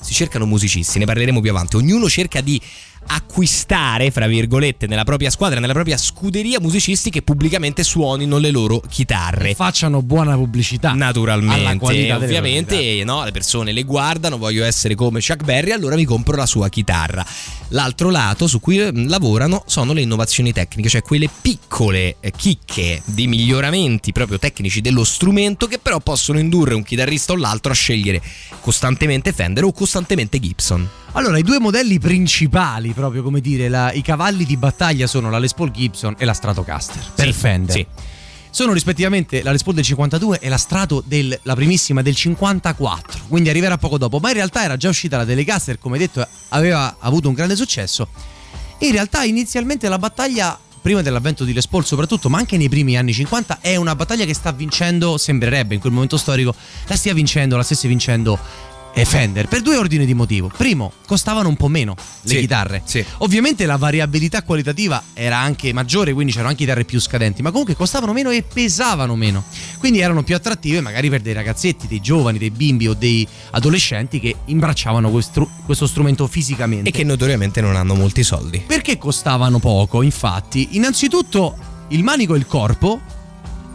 si cercano musicisti, ne parleremo più avanti, ognuno cerca di acquistare, fra virgolette, nella propria squadra, nella propria scuderia musicisti che pubblicamente suonino le loro chitarre. E facciano buona pubblicità. Naturalmente, ovviamente, no, le persone le guardano, voglio essere come Chuck Berry, allora mi compro la sua chitarra. L'altro lato su cui eh, lavorano sono le innovazioni tecniche, cioè quelle piccole eh, chicche di miglioramenti proprio tecnici dello strumento che però possono indurre un chitarrista o l'altro a scegliere costantemente Fender o costantemente Gibson. Allora, i due modelli principali, proprio come dire, la- i cavalli di battaglia sono la Les Paul Gibson e la Stratocaster per Sì, Fender. sì. Sono rispettivamente la Les Paul del 52 e la Strato del, la primissima del 54, quindi arriverà poco dopo, ma in realtà era già uscita la Telecaster, come detto, aveva avuto un grande successo. In realtà inizialmente la battaglia prima dell'avvento di Les Paul soprattutto, ma anche nei primi anni 50 è una battaglia che sta vincendo, sembrerebbe in quel momento storico, la stia vincendo, la stesse vincendo e Fender per due ordini di motivo. Primo, costavano un po' meno le Sì, chitarre. sì. Ovviamente la variabilità qualitativa era anche maggiore, quindi c'erano anche chitarre più scadenti, ma comunque costavano meno e pesavano meno. Quindi erano più attrattive magari per dei ragazzetti, dei giovani, dei bimbi o dei adolescenti che imbracciavano questo, questo strumento fisicamente. E che notoriamente non hanno molti soldi. Perché costavano poco, infatti? Innanzitutto il manico e il corpo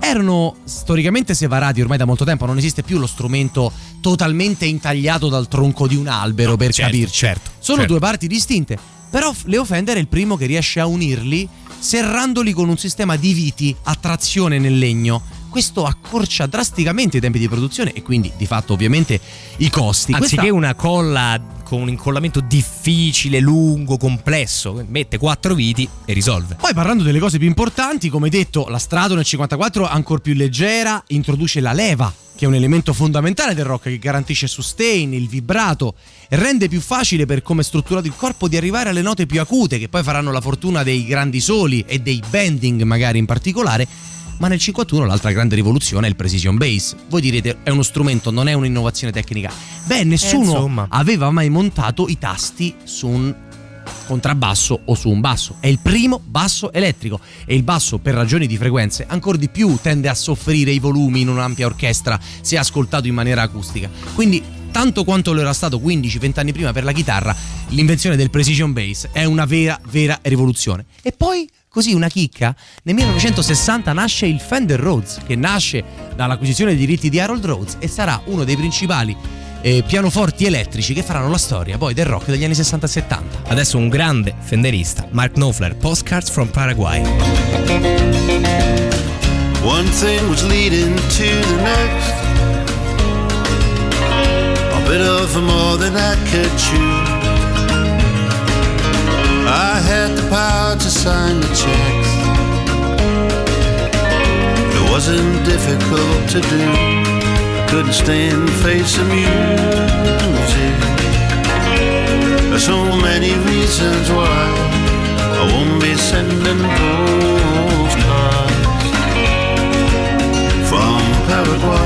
erano storicamente separati ormai da molto tempo, non esiste più lo strumento totalmente intagliato dal tronco di un albero No, per certo, capirci. certo, Sono certo. due parti distinte, però Leo Fender è il primo che riesce a unirli serrandoli con un sistema di viti a trazione nel legno. Questo accorcia drasticamente i tempi di produzione e quindi di fatto ovviamente i costi. Anziché Questa- una colla con un incollamento difficile, lungo, complesso, mette quattro viti e risolve. Poi parlando delle cose più importanti, come detto, la Strato nel 54 ancora più leggera introduce la leva, che è un elemento fondamentale del rock che garantisce sustain, il vibrato e rende più facile per come è strutturato il corpo di arrivare alle note più acute che poi faranno la fortuna dei grandi soli e dei bending magari in particolare. Ma nel 51 l'altra grande rivoluzione è il precision bass. Voi direte è uno strumento, non è un'innovazione tecnica. Beh, nessuno insomma. aveva mai montato i tasti su un contrabbasso o su un basso. È il primo basso elettrico e il basso per ragioni di frequenze ancora di più tende a soffrire i volumi in un'ampia orchestra se ascoltato in maniera acustica. Quindi tanto quanto lo era stato 15-20 anni prima per la chitarra, l'invenzione del precision bass è una vera vera rivoluzione. E poi Così una chicca, nel 1960 nasce il Fender Rhodes, che nasce dall'acquisizione dei diritti di Harold Rhodes e sarà uno dei principali eh, pianoforti elettrici che faranno la storia poi del rock degli anni 60 e 70. Adesso un grande fenderista, Mark Knopfler, Postcards from Paraguay. One thing was leading to the next. A bit of more than I could chew. I had the power to sign the checks. It wasn't difficult to do. I couldn't stand facing music. There's so many reasons why I won't be sending postcards from Paraguay,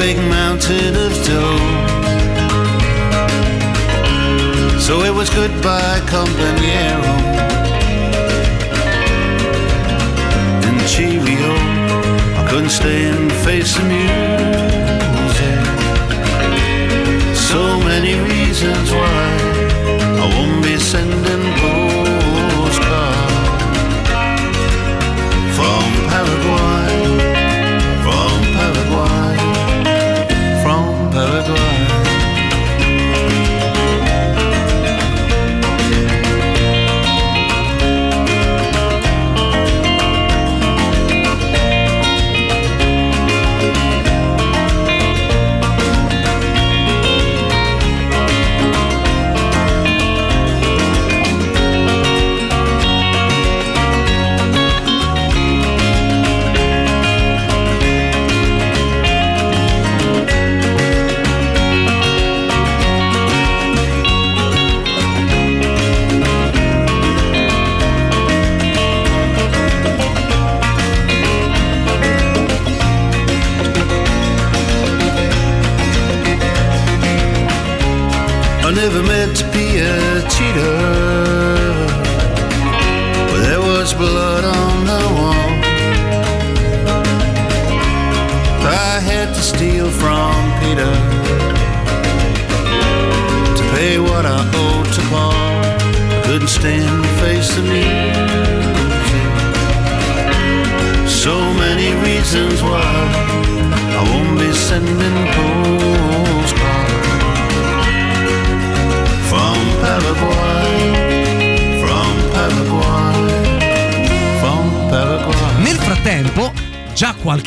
big mountain of dough. So it was goodbye, compañero. And cheerio, I couldn't stay and face the music. So many reasons why I won't be sending postcards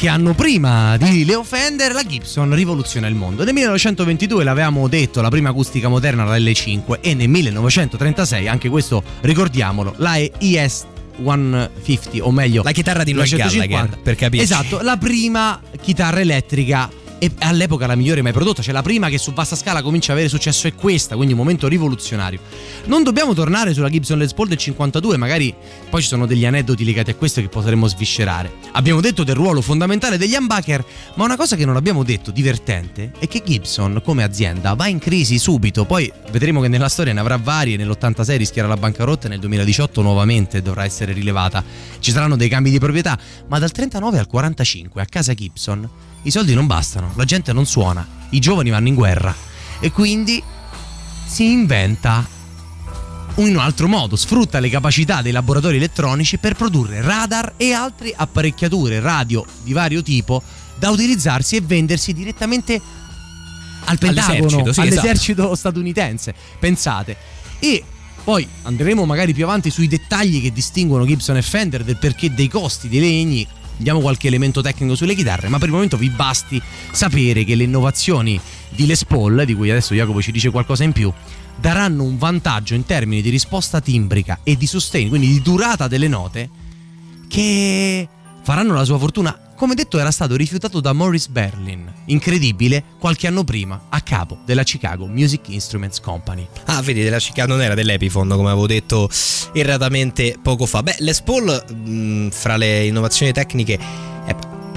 qualche anno prima di Leo Fender, la Gibson rivoluziona il mondo. Nel 1922 l'avevamo detto, la prima acustica moderna la L5 e nel 1936, anche questo ricordiamolo, la ES 150 o meglio La chitarra di Noel 250. Gallagher, per capirci. Esatto, la prima chitarra elettrica e all'epoca la migliore mai prodotta, cioè la prima che su vasta scala comincia a avere successo è questa, quindi un momento rivoluzionario. Non dobbiamo tornare sulla Gibson Les Paul del 52, magari poi ci sono degli aneddoti legati a questo che potremmo sviscerare. Abbiamo detto del ruolo fondamentale degli humbucker, ma una cosa che non abbiamo detto divertente è che Gibson come azienda va in crisi subito, poi vedremo che nella storia ne avrà varie, nell'86 rischierà la bancarotta e nel 2018 nuovamente dovrà essere rilevata. Ci saranno dei cambi di proprietà, ma dal 39 al 45 a casa Gibson i soldi non bastano, la gente non suona, i giovani vanno in guerra e quindi si inventa in un altro modo, sfrutta le capacità dei laboratori elettronici per produrre radar e altre apparecchiature radio di vario tipo da utilizzarsi e vendersi direttamente al Pentagono, All'esercito, sì, all'esercito statunitense. Pensate. E poi andremo magari più avanti sui dettagli che distinguono Gibson e Fender del perché dei costi dei legni. Diamo qualche elemento tecnico sulle chitarre, ma per il momento vi basti sapere che le innovazioni di Les Paul, di cui adesso Jacopo ci dice qualcosa in più, daranno un vantaggio in termini di risposta timbrica e di sostegno, quindi di durata delle note, che faranno la sua fortuna. Come detto, era stato rifiutato da Morris Berlin, incredibile, qualche anno prima, a capo della Chicago Music Instruments Company. Ah, vedi, della Chicago non era dell'Epiphone, come avevo detto erratamente poco fa. Beh, Les Paul, mh, fra le innovazioni tecniche,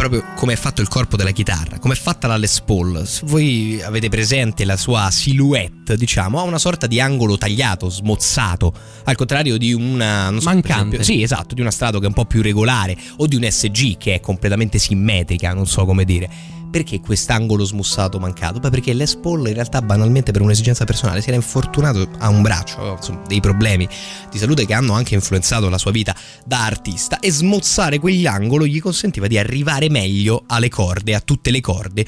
proprio come è fatto il corpo della chitarra, come è fatta la Les Paul. Se voi avete presente la sua silhouette, diciamo, ha una sorta di angolo tagliato, smozzato, al contrario di una non so, Mancante. esempio- sì, esatto, di una strato che è un po' più regolare o di un SG che è completamente simmetrica, non so come dire. Perché quest'angolo smussato mancato? Beh, perché Les Paul in realtà banalmente per un'esigenza personale si era infortunato a un braccio, insomma, dei problemi di salute che hanno anche influenzato la sua vita da artista e smozzare quegli angoli gli consentiva di arrivare meglio alle corde, a tutte le corde.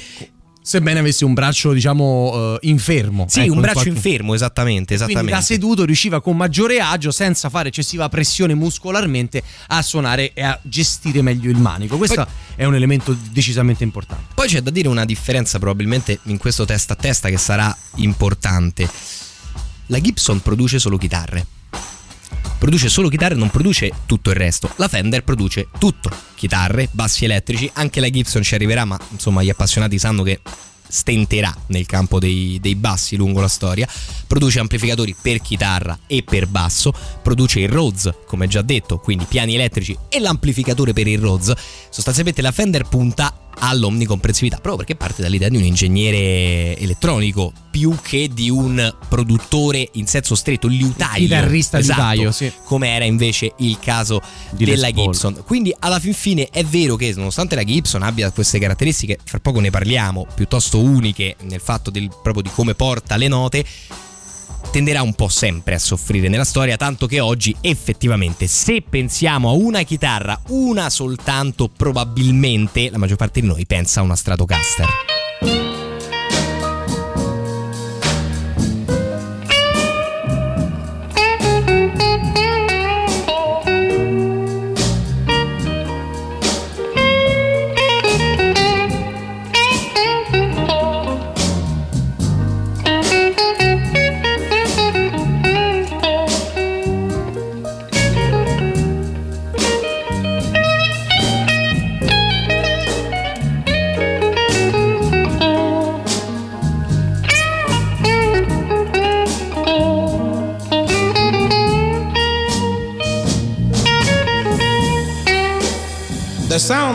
Sebbene avesse un braccio, diciamo, eh, infermo. Sì, Ecco, un braccio qualche- infermo, esattamente, Quindi da esattamente. seduto riusciva con maggiore agio, senza fare eccessiva pressione muscolarmente, a suonare e a gestire meglio il manico. Questo è un elemento decisamente importante. Poi c'è da dire una differenza probabilmente in questo testa a testa che sarà importante. La Gibson produce solo chitarre. Produce solo chitarre, non produce tutto il resto. La Fender produce tutto. Chitarre, bassi elettrici, anche la Gibson ci arriverà, ma insomma gli appassionati sanno che stenterà nel campo dei, dei bassi lungo la storia. Produce amplificatori per chitarra e per basso. Produce il Rhodes, come già detto, quindi piani elettrici e l'amplificatore per il Rhodes. Sostanzialmente la Fender punta all'omnicomprensività, proprio perché parte dall'idea di un ingegnere elettronico più che di un produttore in senso stretto, liutaio. Chitarrista Esatto, liutaio, sì. Come era invece il caso Di della. Gibson. Quindi alla fin fine è vero che nonostante la Gibson abbia queste caratteristiche, fra poco ne parliamo, piuttosto uniche nel fatto del, proprio di come porta le note, tenderà un po' sempre a soffrire nella storia, tanto che oggi effettivamente se pensiamo a una chitarra, una soltanto, probabilmente la maggior parte di noi pensa a una Stratocaster.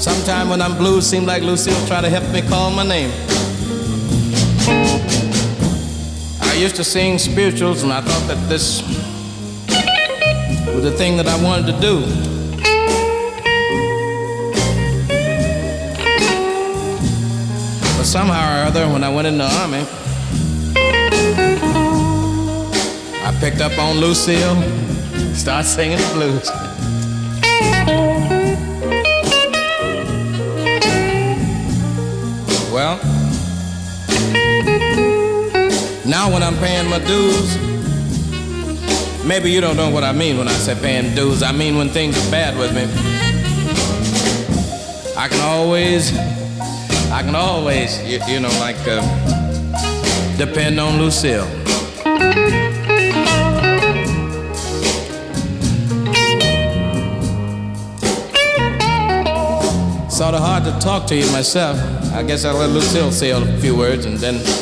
Sometime when I'm blue, seem like Lucille try to help me call my name. I used to sing spirituals, and I thought that this was the thing that I wanted to do. But somehow or other, when I went in the army, I picked up on Lucille, started singing the blues. Now when I'm paying my dues, maybe you don't know what I mean when I say paying dues. I mean when things are bad with me. I can always, I can always, you, you know, like uh, depend on Lucille. Sort of hard to talk to you myself. I guess I'll let Lucille say a few words and then.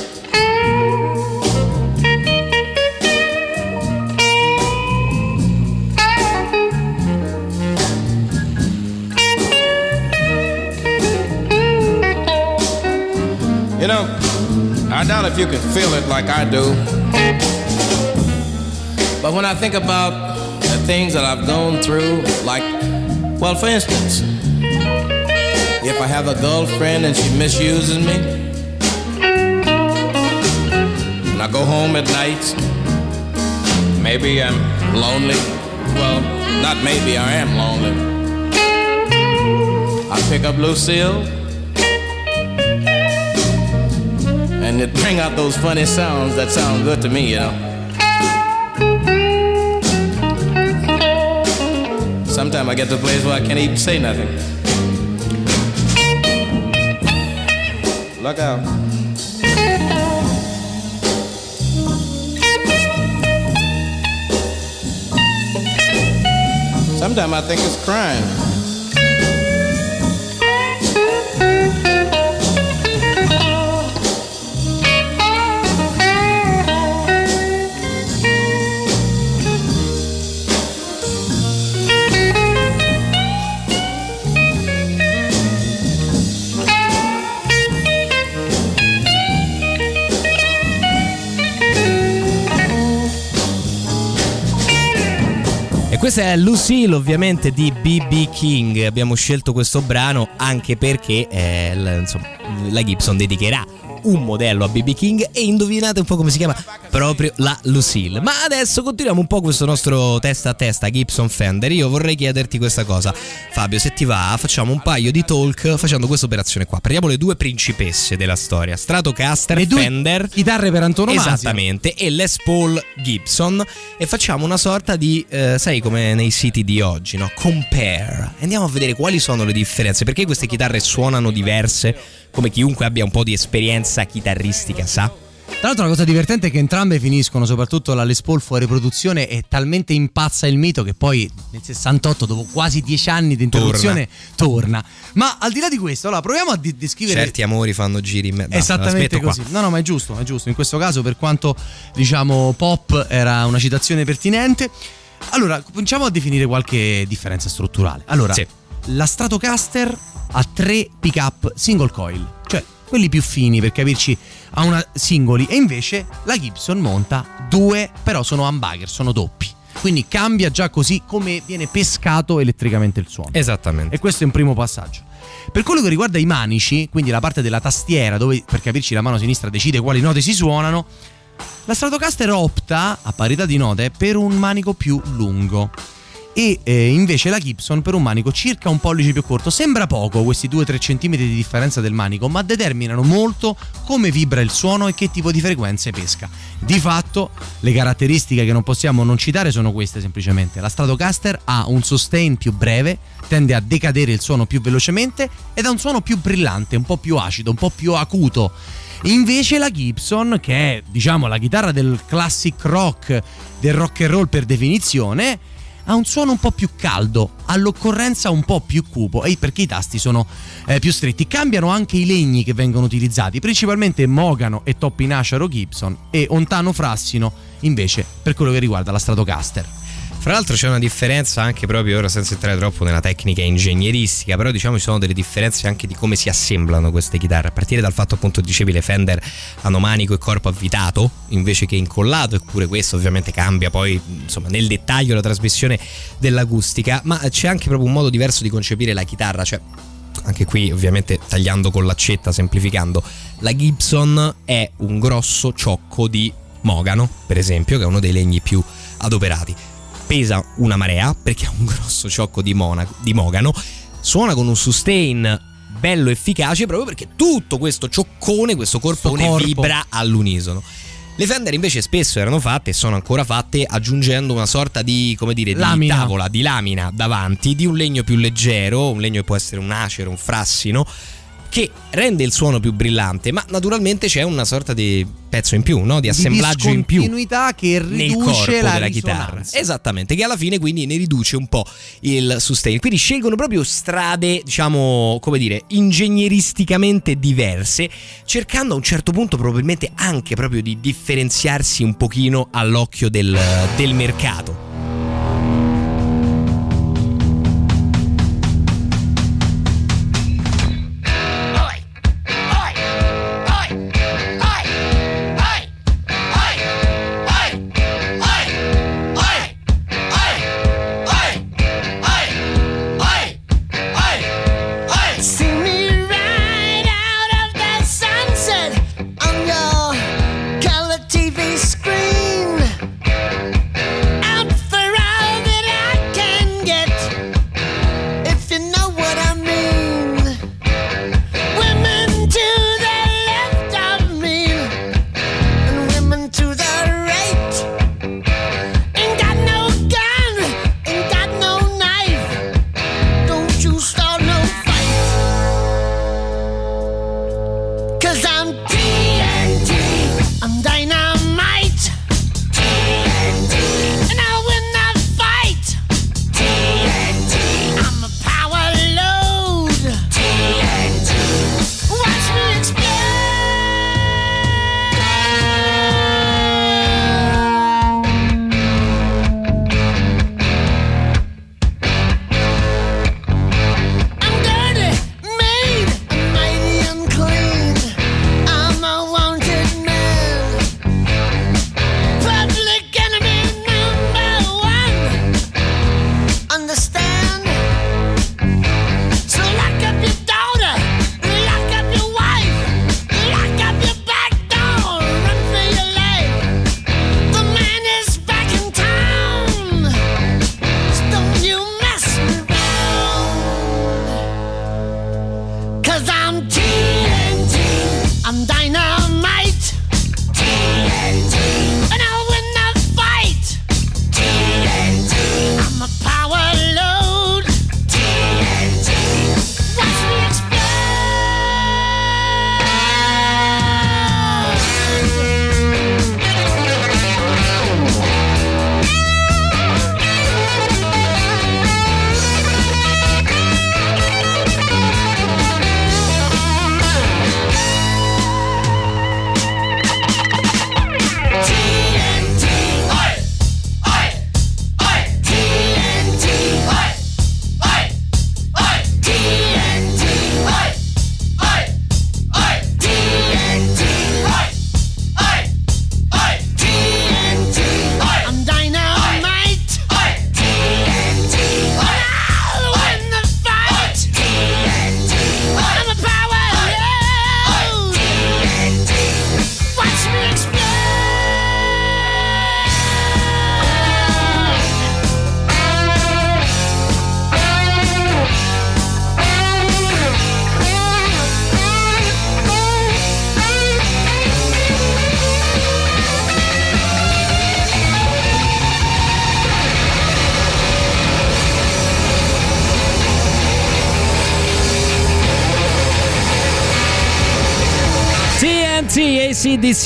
Doubt if you can feel it like I do. But when I think about the things that I've gone through, like, well, for instance, if I have a girlfriend and she misuses me, and I go home at night, maybe I'm lonely. Well, not maybe, I am lonely. I pick up Lucille, and it bring out those funny sounds that sound good to me, you know. Sometimes I get to a place where I can't even say nothing. Look out. Sometimes I think it's crime. E questa è Lucille ovviamente di BB King. Abbiamo scelto questo brano anche perché eh, la, insomma, la Gibson dedicherà un modello a BB King e indovinate un po' come si chiama proprio la Lucille. Ma adesso continuiamo un po' questo nostro testa a testa Gibson Fender. Io vorrei chiederti questa cosa, Fabio, se ti va, facciamo un paio di talk facendo questa operazione qua. Prendiamo le due principesse della storia, Stratocaster Le due Fender chitarre per antonomasia. Esattamente, e Les Paul Gibson e facciamo una sorta di, eh, sai come nei siti di oggi, no? Compare. Andiamo a vedere quali sono le differenze, perché queste chitarre suonano diverse, come chiunque abbia un po' di esperienza chitarristica sa. Tra l'altro la cosa divertente è che entrambe finiscono, soprattutto la Les Paul fuori produzione, è talmente impazza il mito che poi nel 68, dopo quasi dieci anni di interruzione, torna. Ma al di là di questo, allora proviamo a di- descrivere... Certi amori fanno giri in me. basta, Esattamente aspetto qua. così. No, no, ma è giusto, è giusto. In questo caso, per quanto diciamo pop era una citazione pertinente. Allora, cominciamo a definire qualche differenza strutturale. Allora, Sì. la Stratocaster ha tre pick-up single coil, cioè quelli più fini per capirci ha una singoli e invece la Gibson monta due, però sono humbucker, sono doppi. Quindi cambia già così come viene pescato elettricamente il suono. Esattamente. E questo è un primo passaggio. Per quello che riguarda i manici, quindi la parte della tastiera dove per capirci la mano sinistra decide quali note si suonano, la Stratocaster opta, a parità di note, per un manico più lungo. E eh, invece la Gibson per un manico circa un pollice più corto. Sembra poco questi 2-3 cm di differenza del manico, ma determinano molto come vibra il suono e che tipo di frequenze pesca. Di fatto, le caratteristiche che non possiamo non citare sono queste semplicemente. La Stratocaster ha un sustain più breve, tende a decadere il suono più velocemente ed ha un suono più brillante, un po' più acido, un po' più acuto. Invece la Gibson, che è diciamo la chitarra del classic rock, del rock and roll per definizione, ha un suono un po' più caldo, all'occorrenza un po' più cupo, e perché i tasti sono eh, più stretti. Cambiano anche i legni che vengono utilizzati, principalmente Mogano e Toppinacero Gibson e Ontano Frassino invece per quello che riguarda la Stratocaster. Fra l'altro c'è una differenza anche proprio ora senza entrare troppo nella tecnica ingegneristica, però diciamo ci sono delle differenze anche di come si assemblano queste chitarre, a partire dal fatto appunto dicevi le Fender hanno manico e corpo avvitato invece che incollato, eppure questo ovviamente cambia poi insomma nel dettaglio la trasmissione dell'acustica, ma c'è anche proprio un modo diverso di concepire la chitarra, cioè anche qui ovviamente tagliando con l'accetta, semplificando, la Gibson è un grosso ciocco di mogano, per esempio, che è uno dei legni più adoperati. Pesa una marea perché ha un grosso ciocco di, mona- di mogano, suona con un sustain bello efficace proprio perché tutto questo cioccone, questo corpone corpo. vibra all'unisono. Le Fender invece spesso erano fatte e sono ancora fatte aggiungendo una sorta di, come dire, di Lamina. tavola, di lamina davanti, di un legno più leggero, un legno che può essere un acero, un frassino, che rende il suono più brillante, ma naturalmente c'è una sorta di pezzo in più, no? di assemblaggio in più Continuità che nel corpo riduce la della chitarra. Esattamente, che alla fine quindi ne riduce un po' il sustain. Quindi scelgono proprio strade, diciamo, come dire, ingegneristicamente diverse, cercando a un certo punto probabilmente anche proprio di differenziarsi un pochino all'occhio del, del mercato.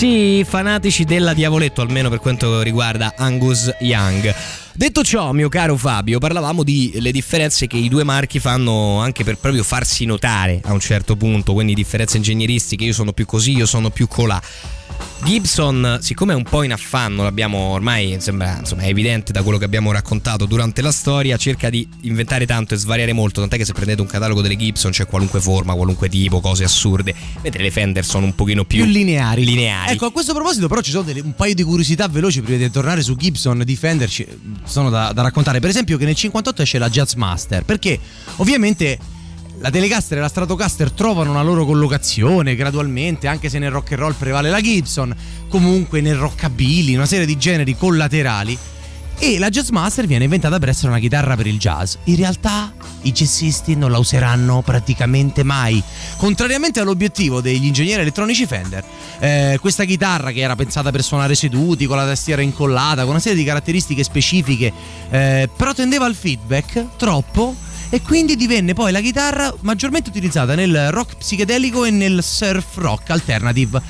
ACDC, fanatici della Diavoletto, almeno per quanto riguarda Angus Young. Detto ciò, mio caro Fabio, parlavamo di le differenze che i due marchi fanno anche per proprio farsi notare a un certo punto, quindi differenze ingegneristiche, io sono più così, io sono più colà. Gibson, siccome è un po' in affanno, l'abbiamo ormai, sembra, insomma, è evidente da quello che abbiamo raccontato durante la storia, cerca di inventare tanto e svariare molto, tant'è che se prendete un catalogo delle Gibson c'è qualunque forma, qualunque tipo, cose assurde, mentre le Fender sono un pochino più, più lineari. lineari. Ecco, a questo proposito, però, ci sono delle- un paio di curiosità veloci prima di tornare su Gibson di Fender. ci- sono da, da raccontare. Per esempio, che nel 58 esce la Jazzmaster. Perché ovviamente la Telecaster e la Stratocaster trovano una loro collocazione gradualmente, anche se nel rock and roll prevale la Gibson, comunque nel rockabilly, una serie di generi collaterali. E la Jazzmaster viene inventata per essere una chitarra per il jazz. In realtà i jazzisti non la useranno praticamente mai. Contrariamente all'obiettivo degli ingegneri elettronici Fender, eh, questa chitarra che era pensata per suonare seduti, con la tastiera incollata, con una serie di caratteristiche specifiche, eh, però tendeva al feedback troppo e quindi divenne poi la chitarra maggiormente utilizzata nel rock psichedelico e nel surf rock alternative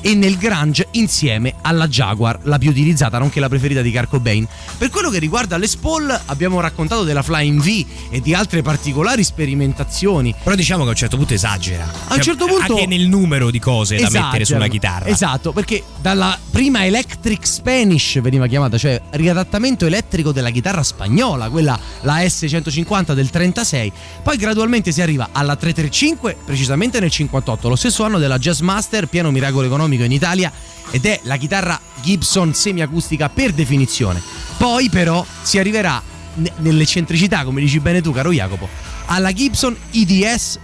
e nel grunge insieme alla Jaguar, la più utilizzata, nonché la preferita di Kurt Cobain. Per quello che riguarda Les Paul, abbiamo raccontato della Flying V e di altre particolari sperimentazioni. Però diciamo che a un certo punto esagera. A un certo punto- Anche nel numero di cose da Esagera. mettere su una chitarra. Esatto, perché dalla prima Electric Spanish veniva chiamata, cioè riadattamento elettrico della chitarra spagnola, quella la S150 del 36, poi gradualmente si arriva alla 335, precisamente nel 58, lo stesso anno della Jazzmaster, pieno miracolo economico in Italia, ed è la chitarra Gibson semiacustica per definizione. Poi però si arriverà ne- nell'eccentricità, come dici bene tu, caro Jacopo, alla Gibson IDS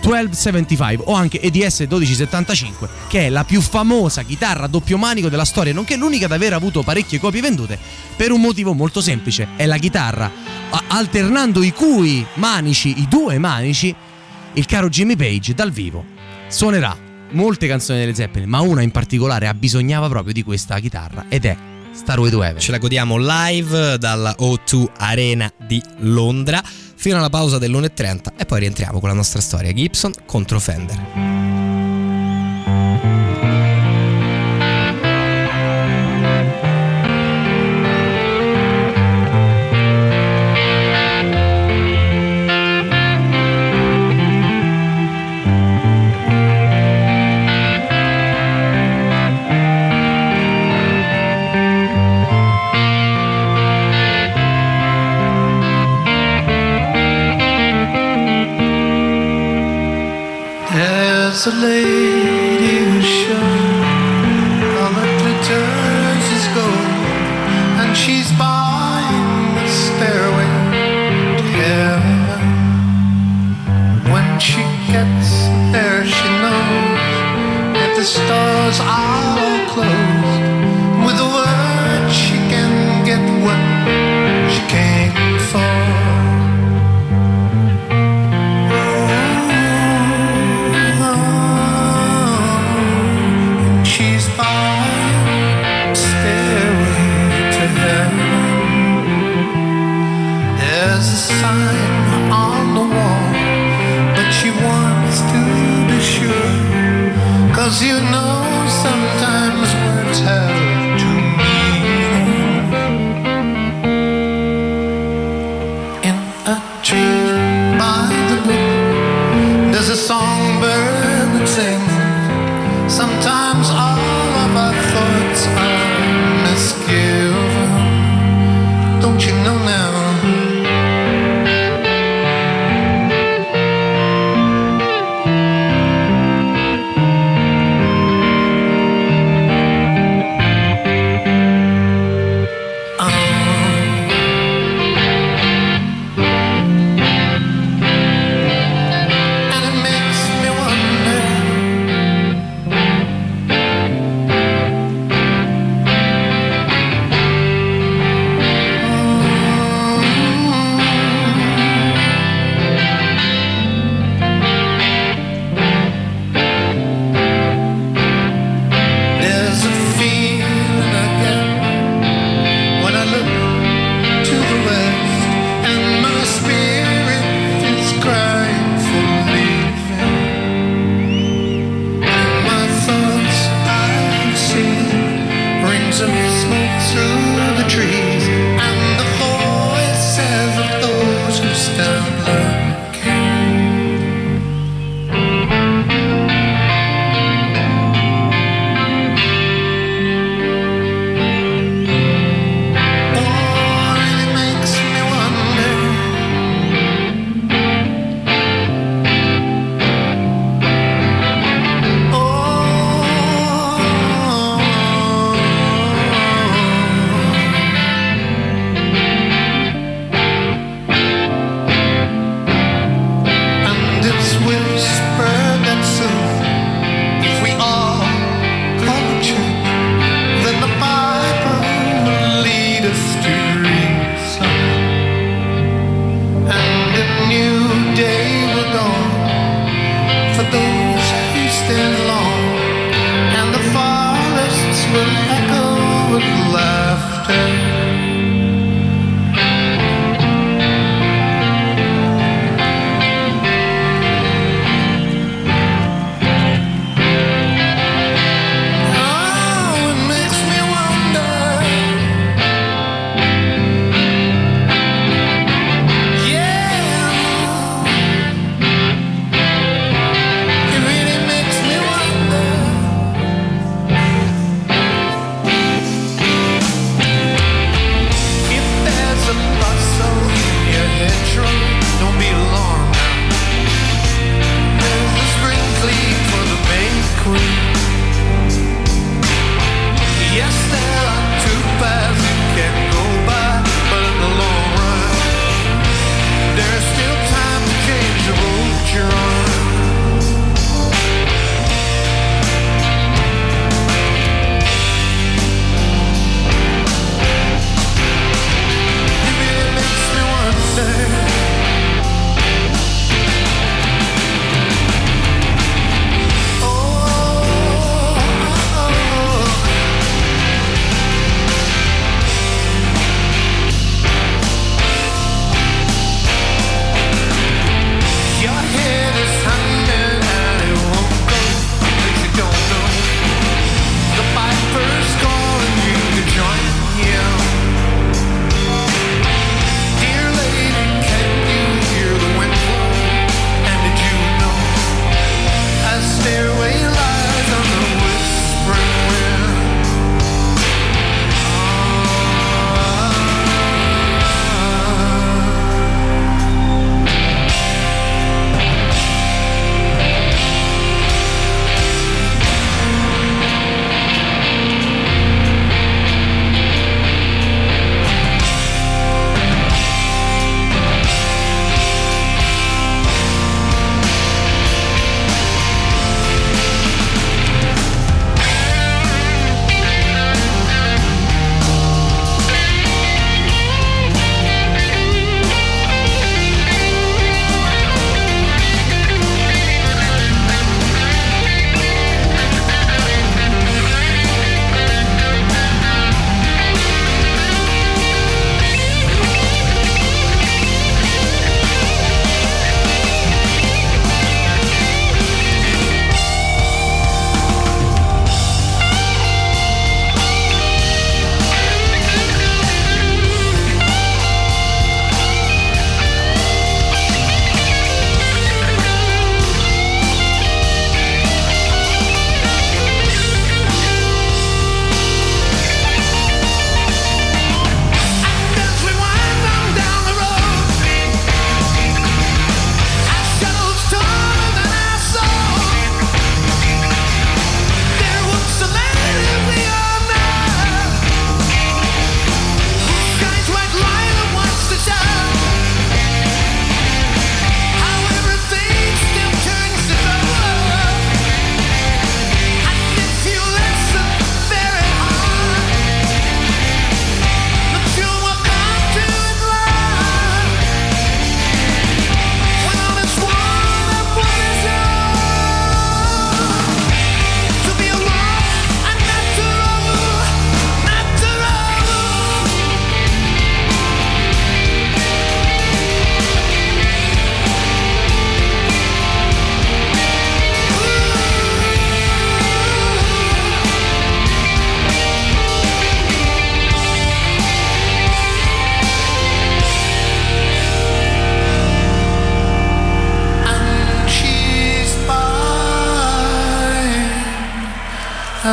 1275 o anche EDS 1275 che è la più famosa chitarra doppio manico della storia nonché l'unica ad aver avuto parecchie copie vendute per un motivo molto semplice è la chitarra alternando i cui manici i due manici il caro Jimmy Page dal vivo suonerà molte canzoni delle Zeppelin ma una in particolare abbisognava proprio di questa chitarra ed è Starway to Heaven Ce la godiamo live dalla O2 Arena di Londra fino alla pausa dell'1.30 e poi rientriamo con la nostra storia Gibson contro Fender. Isolate.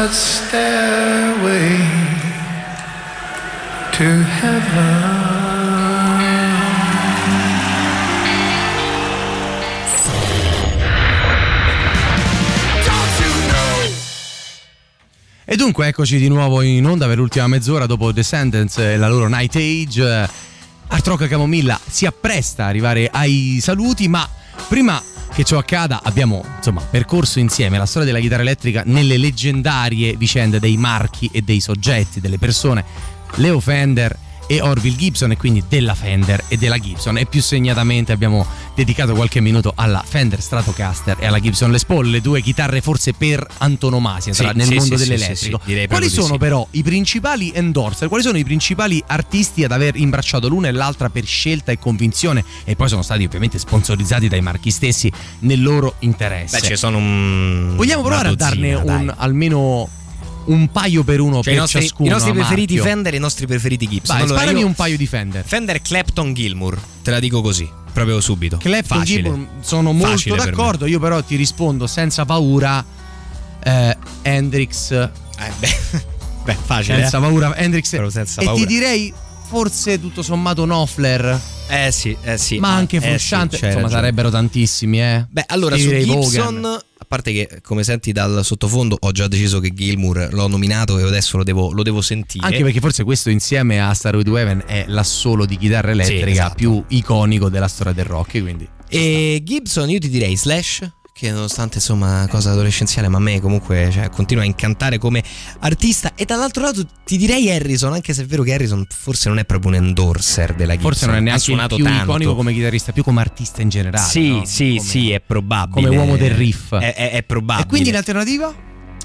that stairway to heaven. E dunque eccoci di nuovo in onda per l'ultima mezz'ora dopo Descendants e la loro Night Age. Artrock Camomilla si appresta ad arrivare ai saluti, ma prima che ciò accada. Abbiamo insomma percorso insieme la storia della chitarra elettrica nelle leggendarie vicende dei marchi e dei soggetti, delle persone. Leo Fender e Orville Gibson e quindi della Fender e della Gibson e più segnatamente abbiamo dedicato qualche minuto alla Fender Stratocaster e alla Gibson Les Paul, le due chitarre forse per antonomasia Sì, tra- nel sì, mondo sì, dell'elettrico. Quali sono però i principali endorser? Quali sono i principali artisti ad aver imbracciato l'una e l'altra per scelta e convinzione e poi sono stati ovviamente sponsorizzati dai marchi stessi nel loro interesse? Beh, ci sono un. Vogliamo provare una a darne dozzina, un, dai. almeno un paio per uno Cioè, per i nostri, ciascuno. i nostri preferiti marchio. Fender e i nostri preferiti Gibson. Vai, Allora, sparami un paio di Fender. Fender Clapton Gilmour, te la dico così, proprio subito. Clapton Facile. Gibbon sono molto Facile per d'accordo, io però ti rispondo senza paura. Eh, Hendrix, Eh, beh, beh, facile. senza eh. paura, Hendrix Però senza e paura. ti direi forse tutto sommato Knopfler, Eh sì, eh sì. ma anche Eh sì, Frusciante, c'hai insomma ragione. sarebbero tantissimi, eh. Beh, allora Ti su direi Gibson, Vaughan. a parte che come senti dal sottofondo ho già deciso che Gilmour l'ho nominato e adesso lo devo, lo devo sentire. Anche perché forse questo insieme a Starwood to Heaven è l'assolo di chitarra elettrica esatto. più iconico della storia del rock, quindi E Gibson io ti direi Slash che nonostante insomma cosa adolescenziale ma a me comunque cioè, continua a incantare come artista e dall'altro lato ti direi Harrison anche se è vero che Harrison forse non è proprio un endorser della Gibson forse non è neanche il più tanto. iconico come chitarrista, più come artista in generale. sì no? sì Come- sì è probabile come uomo del riff. è, è- è probabile E quindi l'alternativa?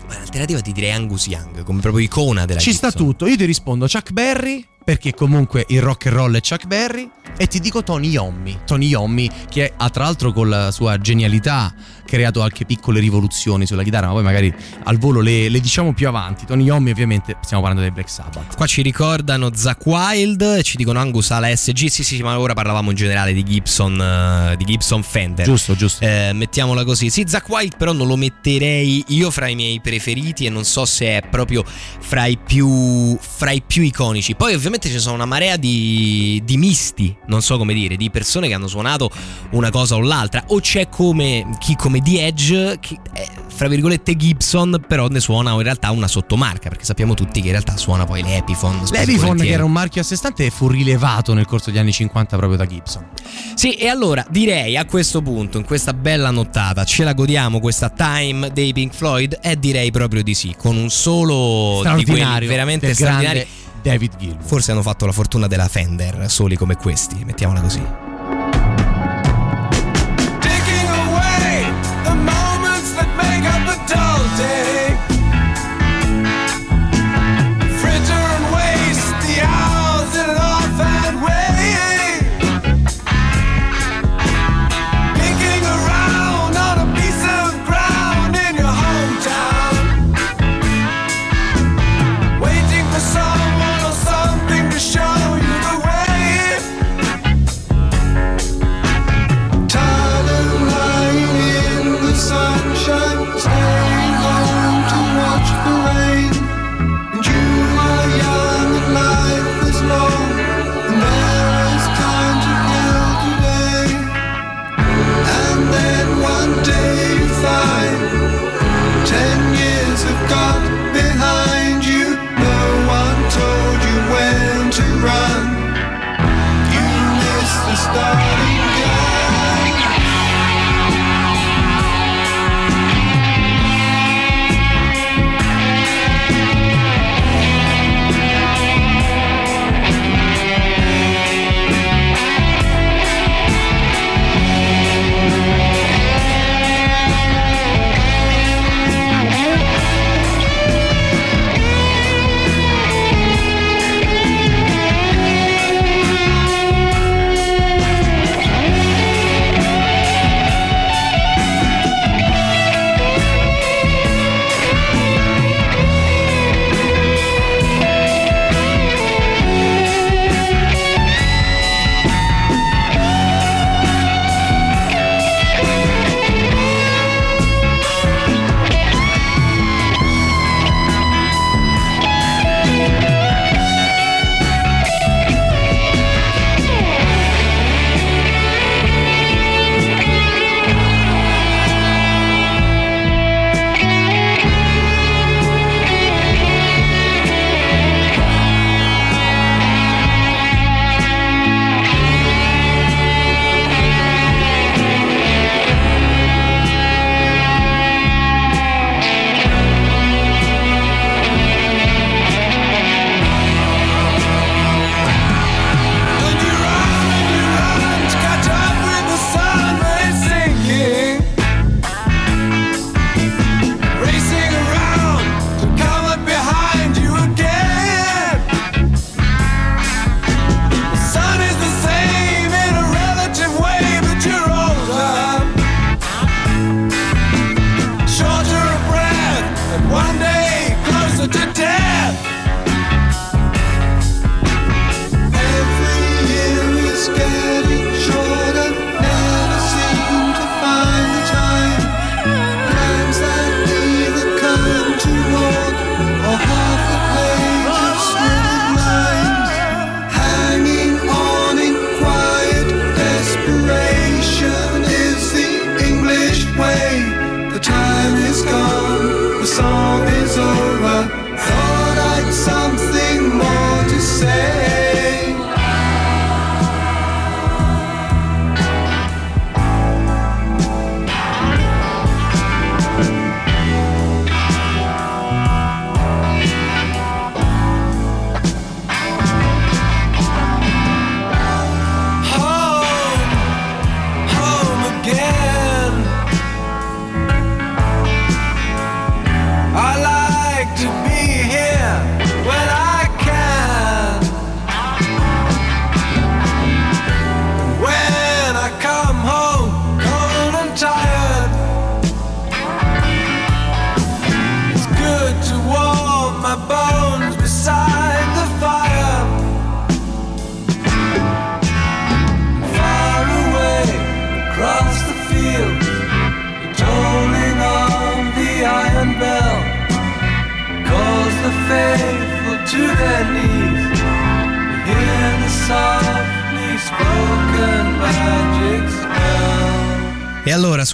Ma l'alternativa ti direi Angus Young come proprio icona della Ci Gibson sta tutto. Io ti rispondo Chuck Berry, perché comunque il rock and roll è Chuck Berry. E ti dico Tony Iommi. Tony Iommi, che ha tra l'altro con la sua genialità creato anche piccole rivoluzioni sulla chitarra, ma poi magari al volo le, le diciamo più avanti. Tony Iommi, ovviamente, stiamo parlando dei Black Sabbath. Qua ci ricordano Zack Wild, ci dicono Angus alla SG, sì sì, sì, ma ora parlavamo in generale di Gibson, eh, di Gibson Fender. Giusto, giusto. Eh, mettiamola così. Sì, Zack Wild però non lo metterei io fra i miei preferiti e non so se è proprio fra i più, fra i più iconici. Poi ovviamente ci sono una marea di, di misti, non so come dire, di persone che hanno suonato una cosa o l'altra. O c'è come chi come The Edge, che è, fra virgolette Gibson, però ne suona in realtà una sottomarca, perché sappiamo tutti che in realtà suona poi l'Epiphone. L'Epiphone, che era un marchio a sé stante, fu rilevato nel corso degli anni 50 proprio da Gibson. Sì, e allora direi a questo punto, in questa bella nottata, ce la godiamo questa time dei Pink Floyd? E direi proprio di sì, con un solo di quelli Straordinario. veramente del straordinari. grande David Gilmour. Forse hanno fatto la fortuna della Fender, soli come questi, mettiamola così.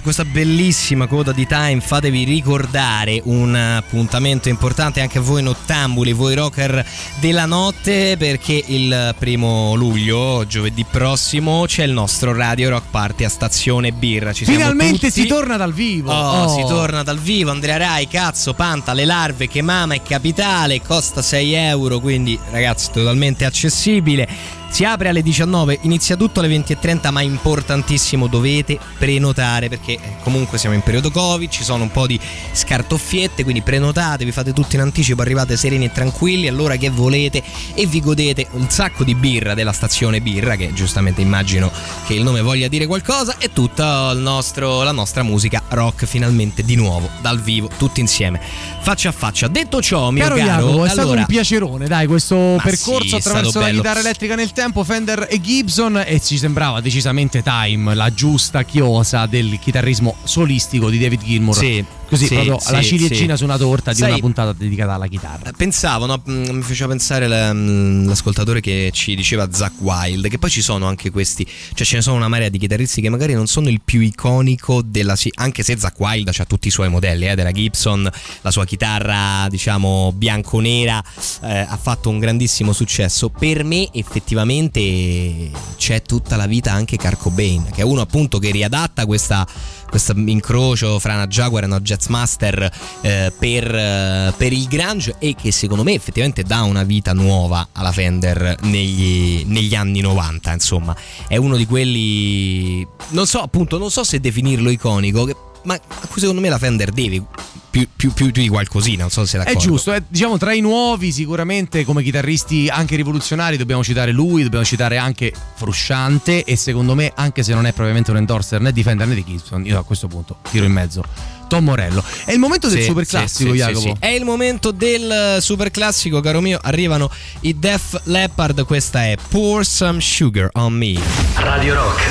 Questa bellissima coda di Time fatevi ricordare un appuntamento importante anche a voi nottambuli, voi rocker della notte perché il primo luglio, giovedì prossimo, c'è il nostro Radio Rock Party a Stazione Birra. Ci Finalmente si torna dal vivo. Oh, Oh. si torna dal vivo, Andrea Rai, cazzo, Panta, le larve, che mama è capitale, costa 6 euro, quindi ragazzi totalmente accessibile. Si apre alle 19, inizia tutto alle 20.30, ma importantissimo, dovete prenotare perché eh, comunque siamo in periodo Covid, ci sono un po' di scartoffiette, quindi prenotate, vi fate tutto in anticipo, arrivate sereni e tranquilli all'ora che volete e vi godete un sacco di birra della stazione birra, che giustamente immagino che il nome voglia dire qualcosa, e tutta il nostro- la nostra musica rock finalmente di nuovo, dal vivo, tutti insieme, faccia a faccia. Detto ciò, mio Caro caro, Jacopo, è stato allora... un piacerone, dai, questo percorso sì, è attraverso stato la chitarra elettrica nel tempo, Fender e Gibson e ci sembrava decisamente Time, la giusta chiosa del chitarrismo solistico di David Gilmour. Sì, Così sì, proprio sì, la ciliegina sì. su una torta di Sai- una puntata dedicata alla chitarra. Pensavo, no? Mm, mi faceva pensare mm, l'ascoltatore che ci diceva Zack Wild, che poi ci sono anche questi, cioè ce ne sono una marea di chitarristi che magari non sono il più iconico della, anche se Zack Wild ha tutti i suoi modelli, eh, della Gibson, la sua chitarra diciamo bianco-nera eh, ha fatto un grandissimo successo. Per me effettivamente c'è tutta la vita anche Kurt Cobain, che è uno appunto che riadatta questa questo incrocio fra una Jaguar e una Jazzmaster eh, per, eh, per il grunge e che secondo me effettivamente dà una vita nuova alla Fender negli, negli anni 90 insomma. È uno di quelli non so appunto non so se definirlo iconico che- ma a cui secondo me la Fender deve più, più- più- più di qualcosina non so se è È d'accordo giusto, è, diciamo tra i nuovi sicuramente come chitarristi anche rivoluzionari dobbiamo citare lui, dobbiamo citare anche Frusciante e secondo me anche se non è propriamente un endorser né di Fender né di Gibson, io a questo punto tiro in mezzo Tom Morello. È il momento del Sì, super classico, sì, sì, Jacopo. sì. È il momento del super classico, caro mio. Arrivano i Def Leppard. Questa è Pour Some Sugar on Me. Radio Rock,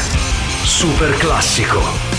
super classico.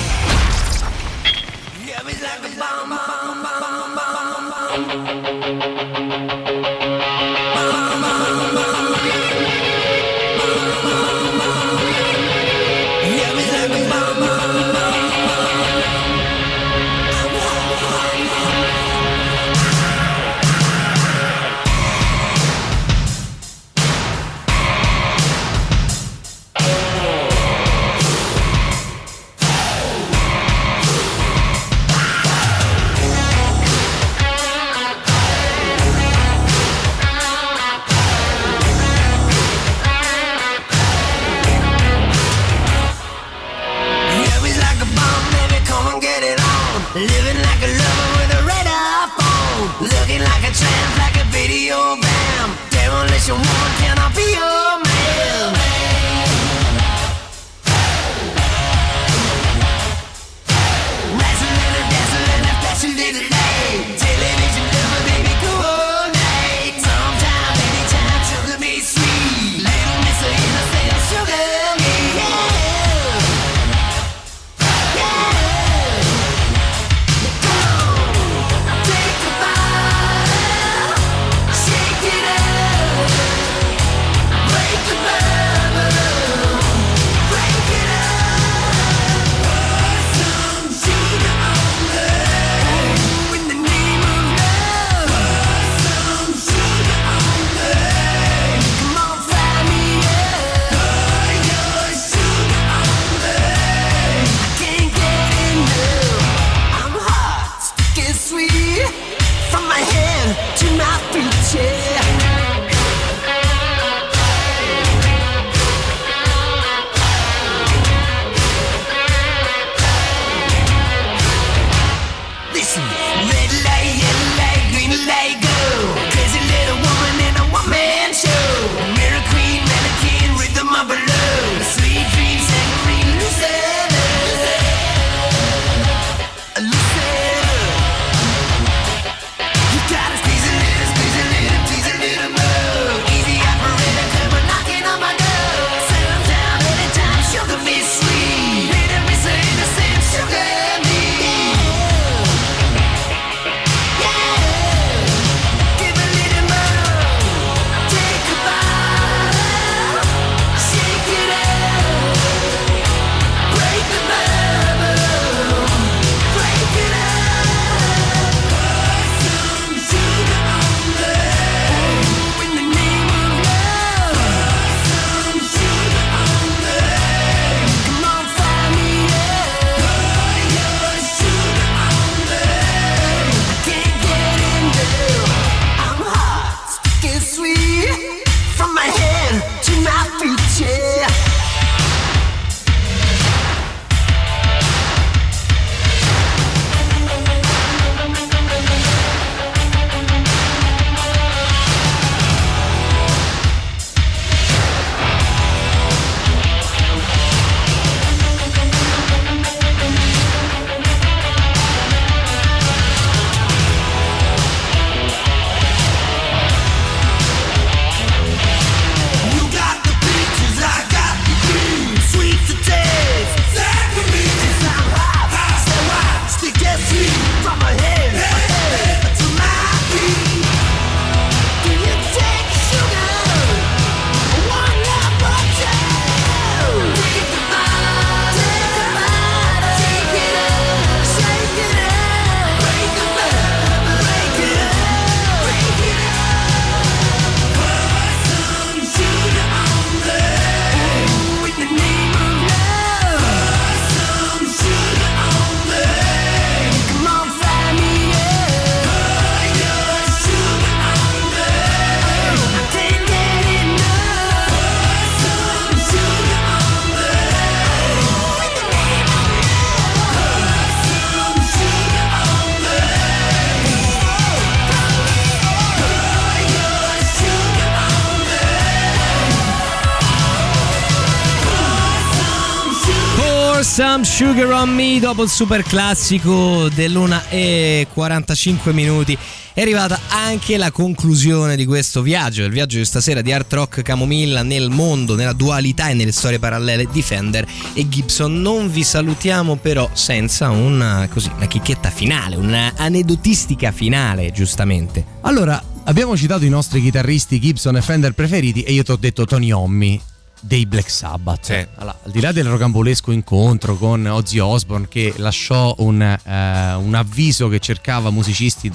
Some sugar on me dopo il super classico dell'una e 45 minuti. È arrivata anche la conclusione di questo viaggio, il viaggio di stasera di Art Rock Camomilla nel mondo, nella dualità e nelle storie parallele di Fender e Gibson. Non vi salutiamo però senza una, così, una chicchetta finale, una aneddotistica finale, giustamente. Allora, abbiamo citato i nostri chitarristi Gibson e Fender preferiti e io ti ho detto Tony Hommi dei Black Sabbath. Allora, al di là del rocambolesco incontro con Ozzy Osbourne che lasciò un, eh, un avviso che cercava musicisti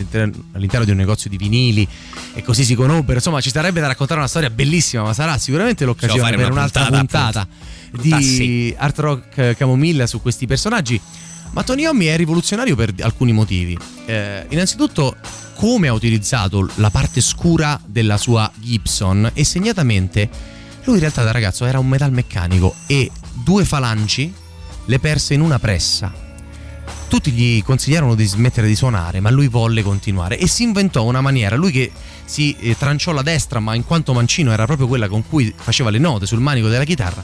all'interno di un negozio di vinili e così si conobbero, insomma ci sarebbe da raccontare una storia bellissima, ma sarà sicuramente l'occasione per una un'altra puntata, puntata, Ah, di sì. Art Rock Camomilla su questi personaggi. Ma Tony Hommi è rivoluzionario per alcuni motivi. Eh, innanzitutto, come ha utilizzato la parte scura della sua Gibson e segnatamente lui in realtà da ragazzo era un metalmeccanico e due falangi le perse in una pressa. Tutti gli consigliarono di smettere di suonare, ma lui volle continuare e si inventò una maniera. Lui che si eh, tranciò la destra, ma in quanto mancino era proprio quella con cui faceva le note sul manico della chitarra,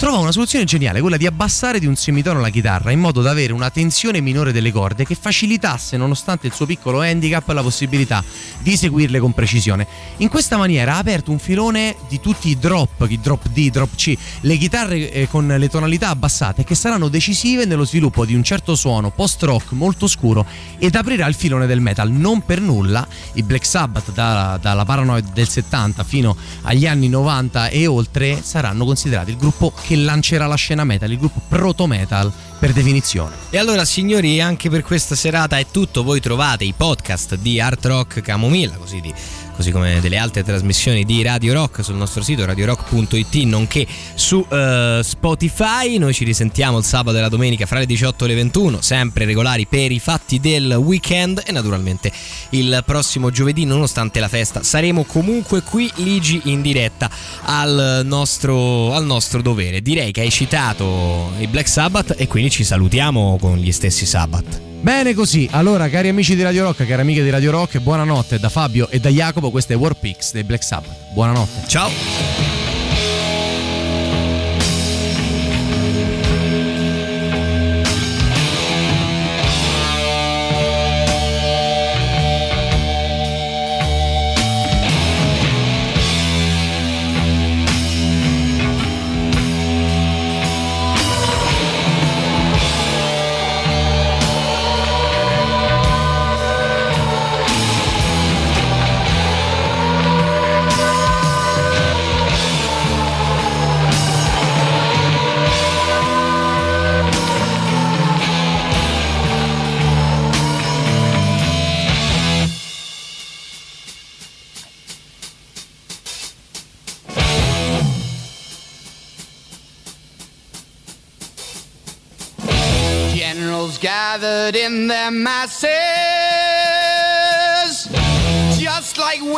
trovò una soluzione geniale, quella di abbassare di un semitono la chitarra in modo da avere una tensione minore delle corde che facilitasse, nonostante il suo piccolo handicap, la possibilità di eseguirle con precisione. In questa maniera ha aperto un filone di tutti i drop, i drop D, drop C, le chitarre eh, con le tonalità abbassate che saranno decisive nello sviluppo di un certo suono post-rock molto scuro ed aprirà il filone del metal. Non per nulla i Black Sabbath da- dalla Paranoid del 70 fino agli anni 90 e oltre saranno considerati il gruppo che lancerà la scena metal, il gruppo proto metal per definizione. E allora signori anche per questa serata è tutto, voi trovate i podcast di Art Rock Camomilla, così di così come delle altre trasmissioni di Radio Rock sul nostro sito radiorock.it nonché su uh, Spotify. Noi ci risentiamo il sabato e la domenica fra le 18 e le 21, sempre regolari per i fatti del weekend e naturalmente il prossimo giovedì, nonostante la festa, saremo comunque qui Ligi in diretta al nostro, al nostro dovere. Direi che hai citato i Black Sabbath e quindi ci salutiamo con gli stessi Sabbath. Bene così, allora cari amici di Radio Rock, cari amiche di Radio Rock, buonanotte da Fabio e da Jacopo, questo è War Pix dei Black Sabbath. Buonanotte. Ciao.